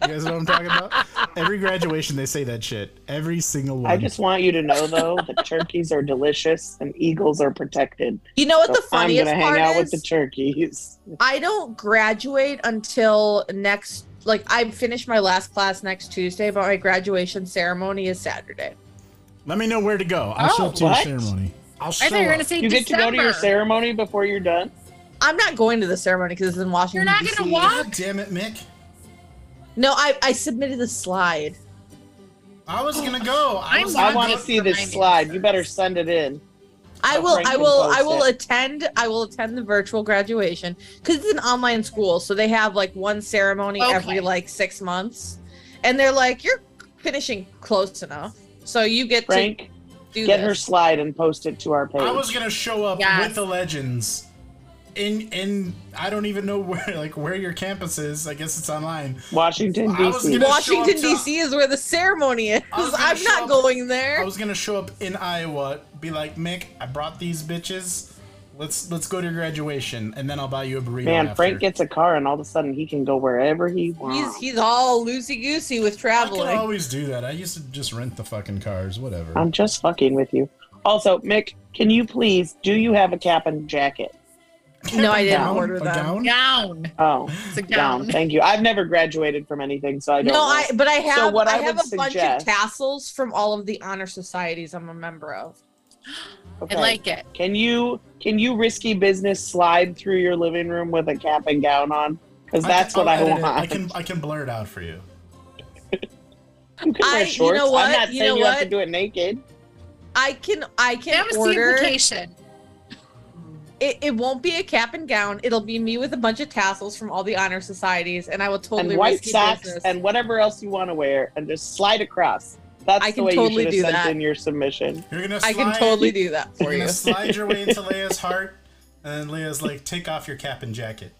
guys know what I'm talking about? Every graduation, they say that shit. Every single one. I just want you to know though that turkeys are delicious and eagles are protected. You know what So the funniest I'm gonna part hang out is? with the turkeys. I don't graduate until next like I finish my last class next Tuesday, but my graduation ceremony is Saturday. Let me know where to go. I'll show Oh, up to oh, what? your ceremony. I'll I thought you were gonna up. say You get to go to your ceremony before you're done. I'm not going to the ceremony because it's in Washington. You're not gonna walk? God damn it, Mick. No, I, I submitted the slide. I was gonna go. I, I'm was I want to see this slide. You better send it in. I will I will I will it. attend I will attend the virtual graduation because it's an online school, so they have like one ceremony every like six months, and they're like you're finishing close enough, so you get Frank, to do get her slide and post it to our page. I was gonna show up Yes. with the legends. In in I don't even know where like where your campus is. I guess it's online. Washington D.C. Washington show to- D.C. is where the ceremony is. I was gonna I'm not up- going there. I was gonna show up in Iowa, be like, Mick, I brought these bitches. Let's let's go to your graduation, and then I'll buy you a burrito. Man, after. Frank gets a car and all of a sudden he can go wherever he wants. he's he's all loosey goosey with traveling. I can always do that. I used to just rent the fucking cars, whatever. I'm just fucking with you. Also, Mick, can you please? Do you have a cap and jacket? No, I didn't Gown? order A them. gown? Gown. Oh, It's a down. gown. Thank you. I've never graduated from anything, so I don't. No, know. I but I have So what I, I have would a bunch of suggest- tassels from all of the honor societies I'm a member of. Okay. I like it. Can you can you risky business slide through your living room with a cap and gown on? Because that's can- what I'll I edit it. want. I can I can blur it out for you. You can I- wear you shorts. know what? I'm not You saying know you have to do it naked. I can I can That was the order. implication. It, it won't be a cap and gown. It'll be me with a bunch of tassels from all the honor societies, and I will totally and white socks business. and whatever else you want to wear, and just slide across. That's I the can way totally you do should have that. sent in your submission. You're gonna. I can totally do that You're you. gonna slide your way into Leia's heart, and then Leia's like, "Take off your cap and jacket."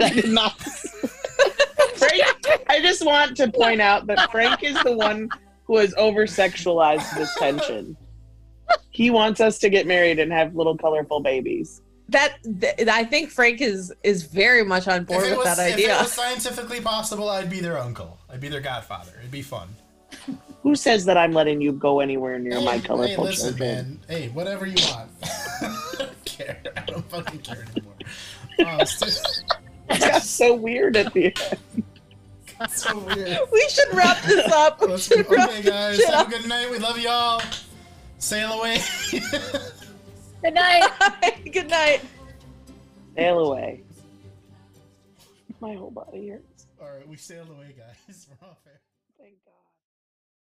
I did not. Frank, I just want to point out that Frank is the one who has over sexualized this tension. He wants us to get married and have little colorful babies. That th- I think Frank is is very much on board if it with was, that if it was scientifically possible, I'd be their uncle. I'd be their godfather. It'd be fun. Who says that I'm letting you go anywhere near my Hey, colorful hey, listen, children? man. Hey, whatever you want. I don't care. I don't fucking care anymore. Oh, it's just It got so weird at the end. so weird. we should wrap this up. We Let's go. wrap Okay, guys. shit Have up. a good night. We love y'all. Sail away. Good night. Good night. Sail away. My whole body hurts. All right, we sailed away, guys. We're off air.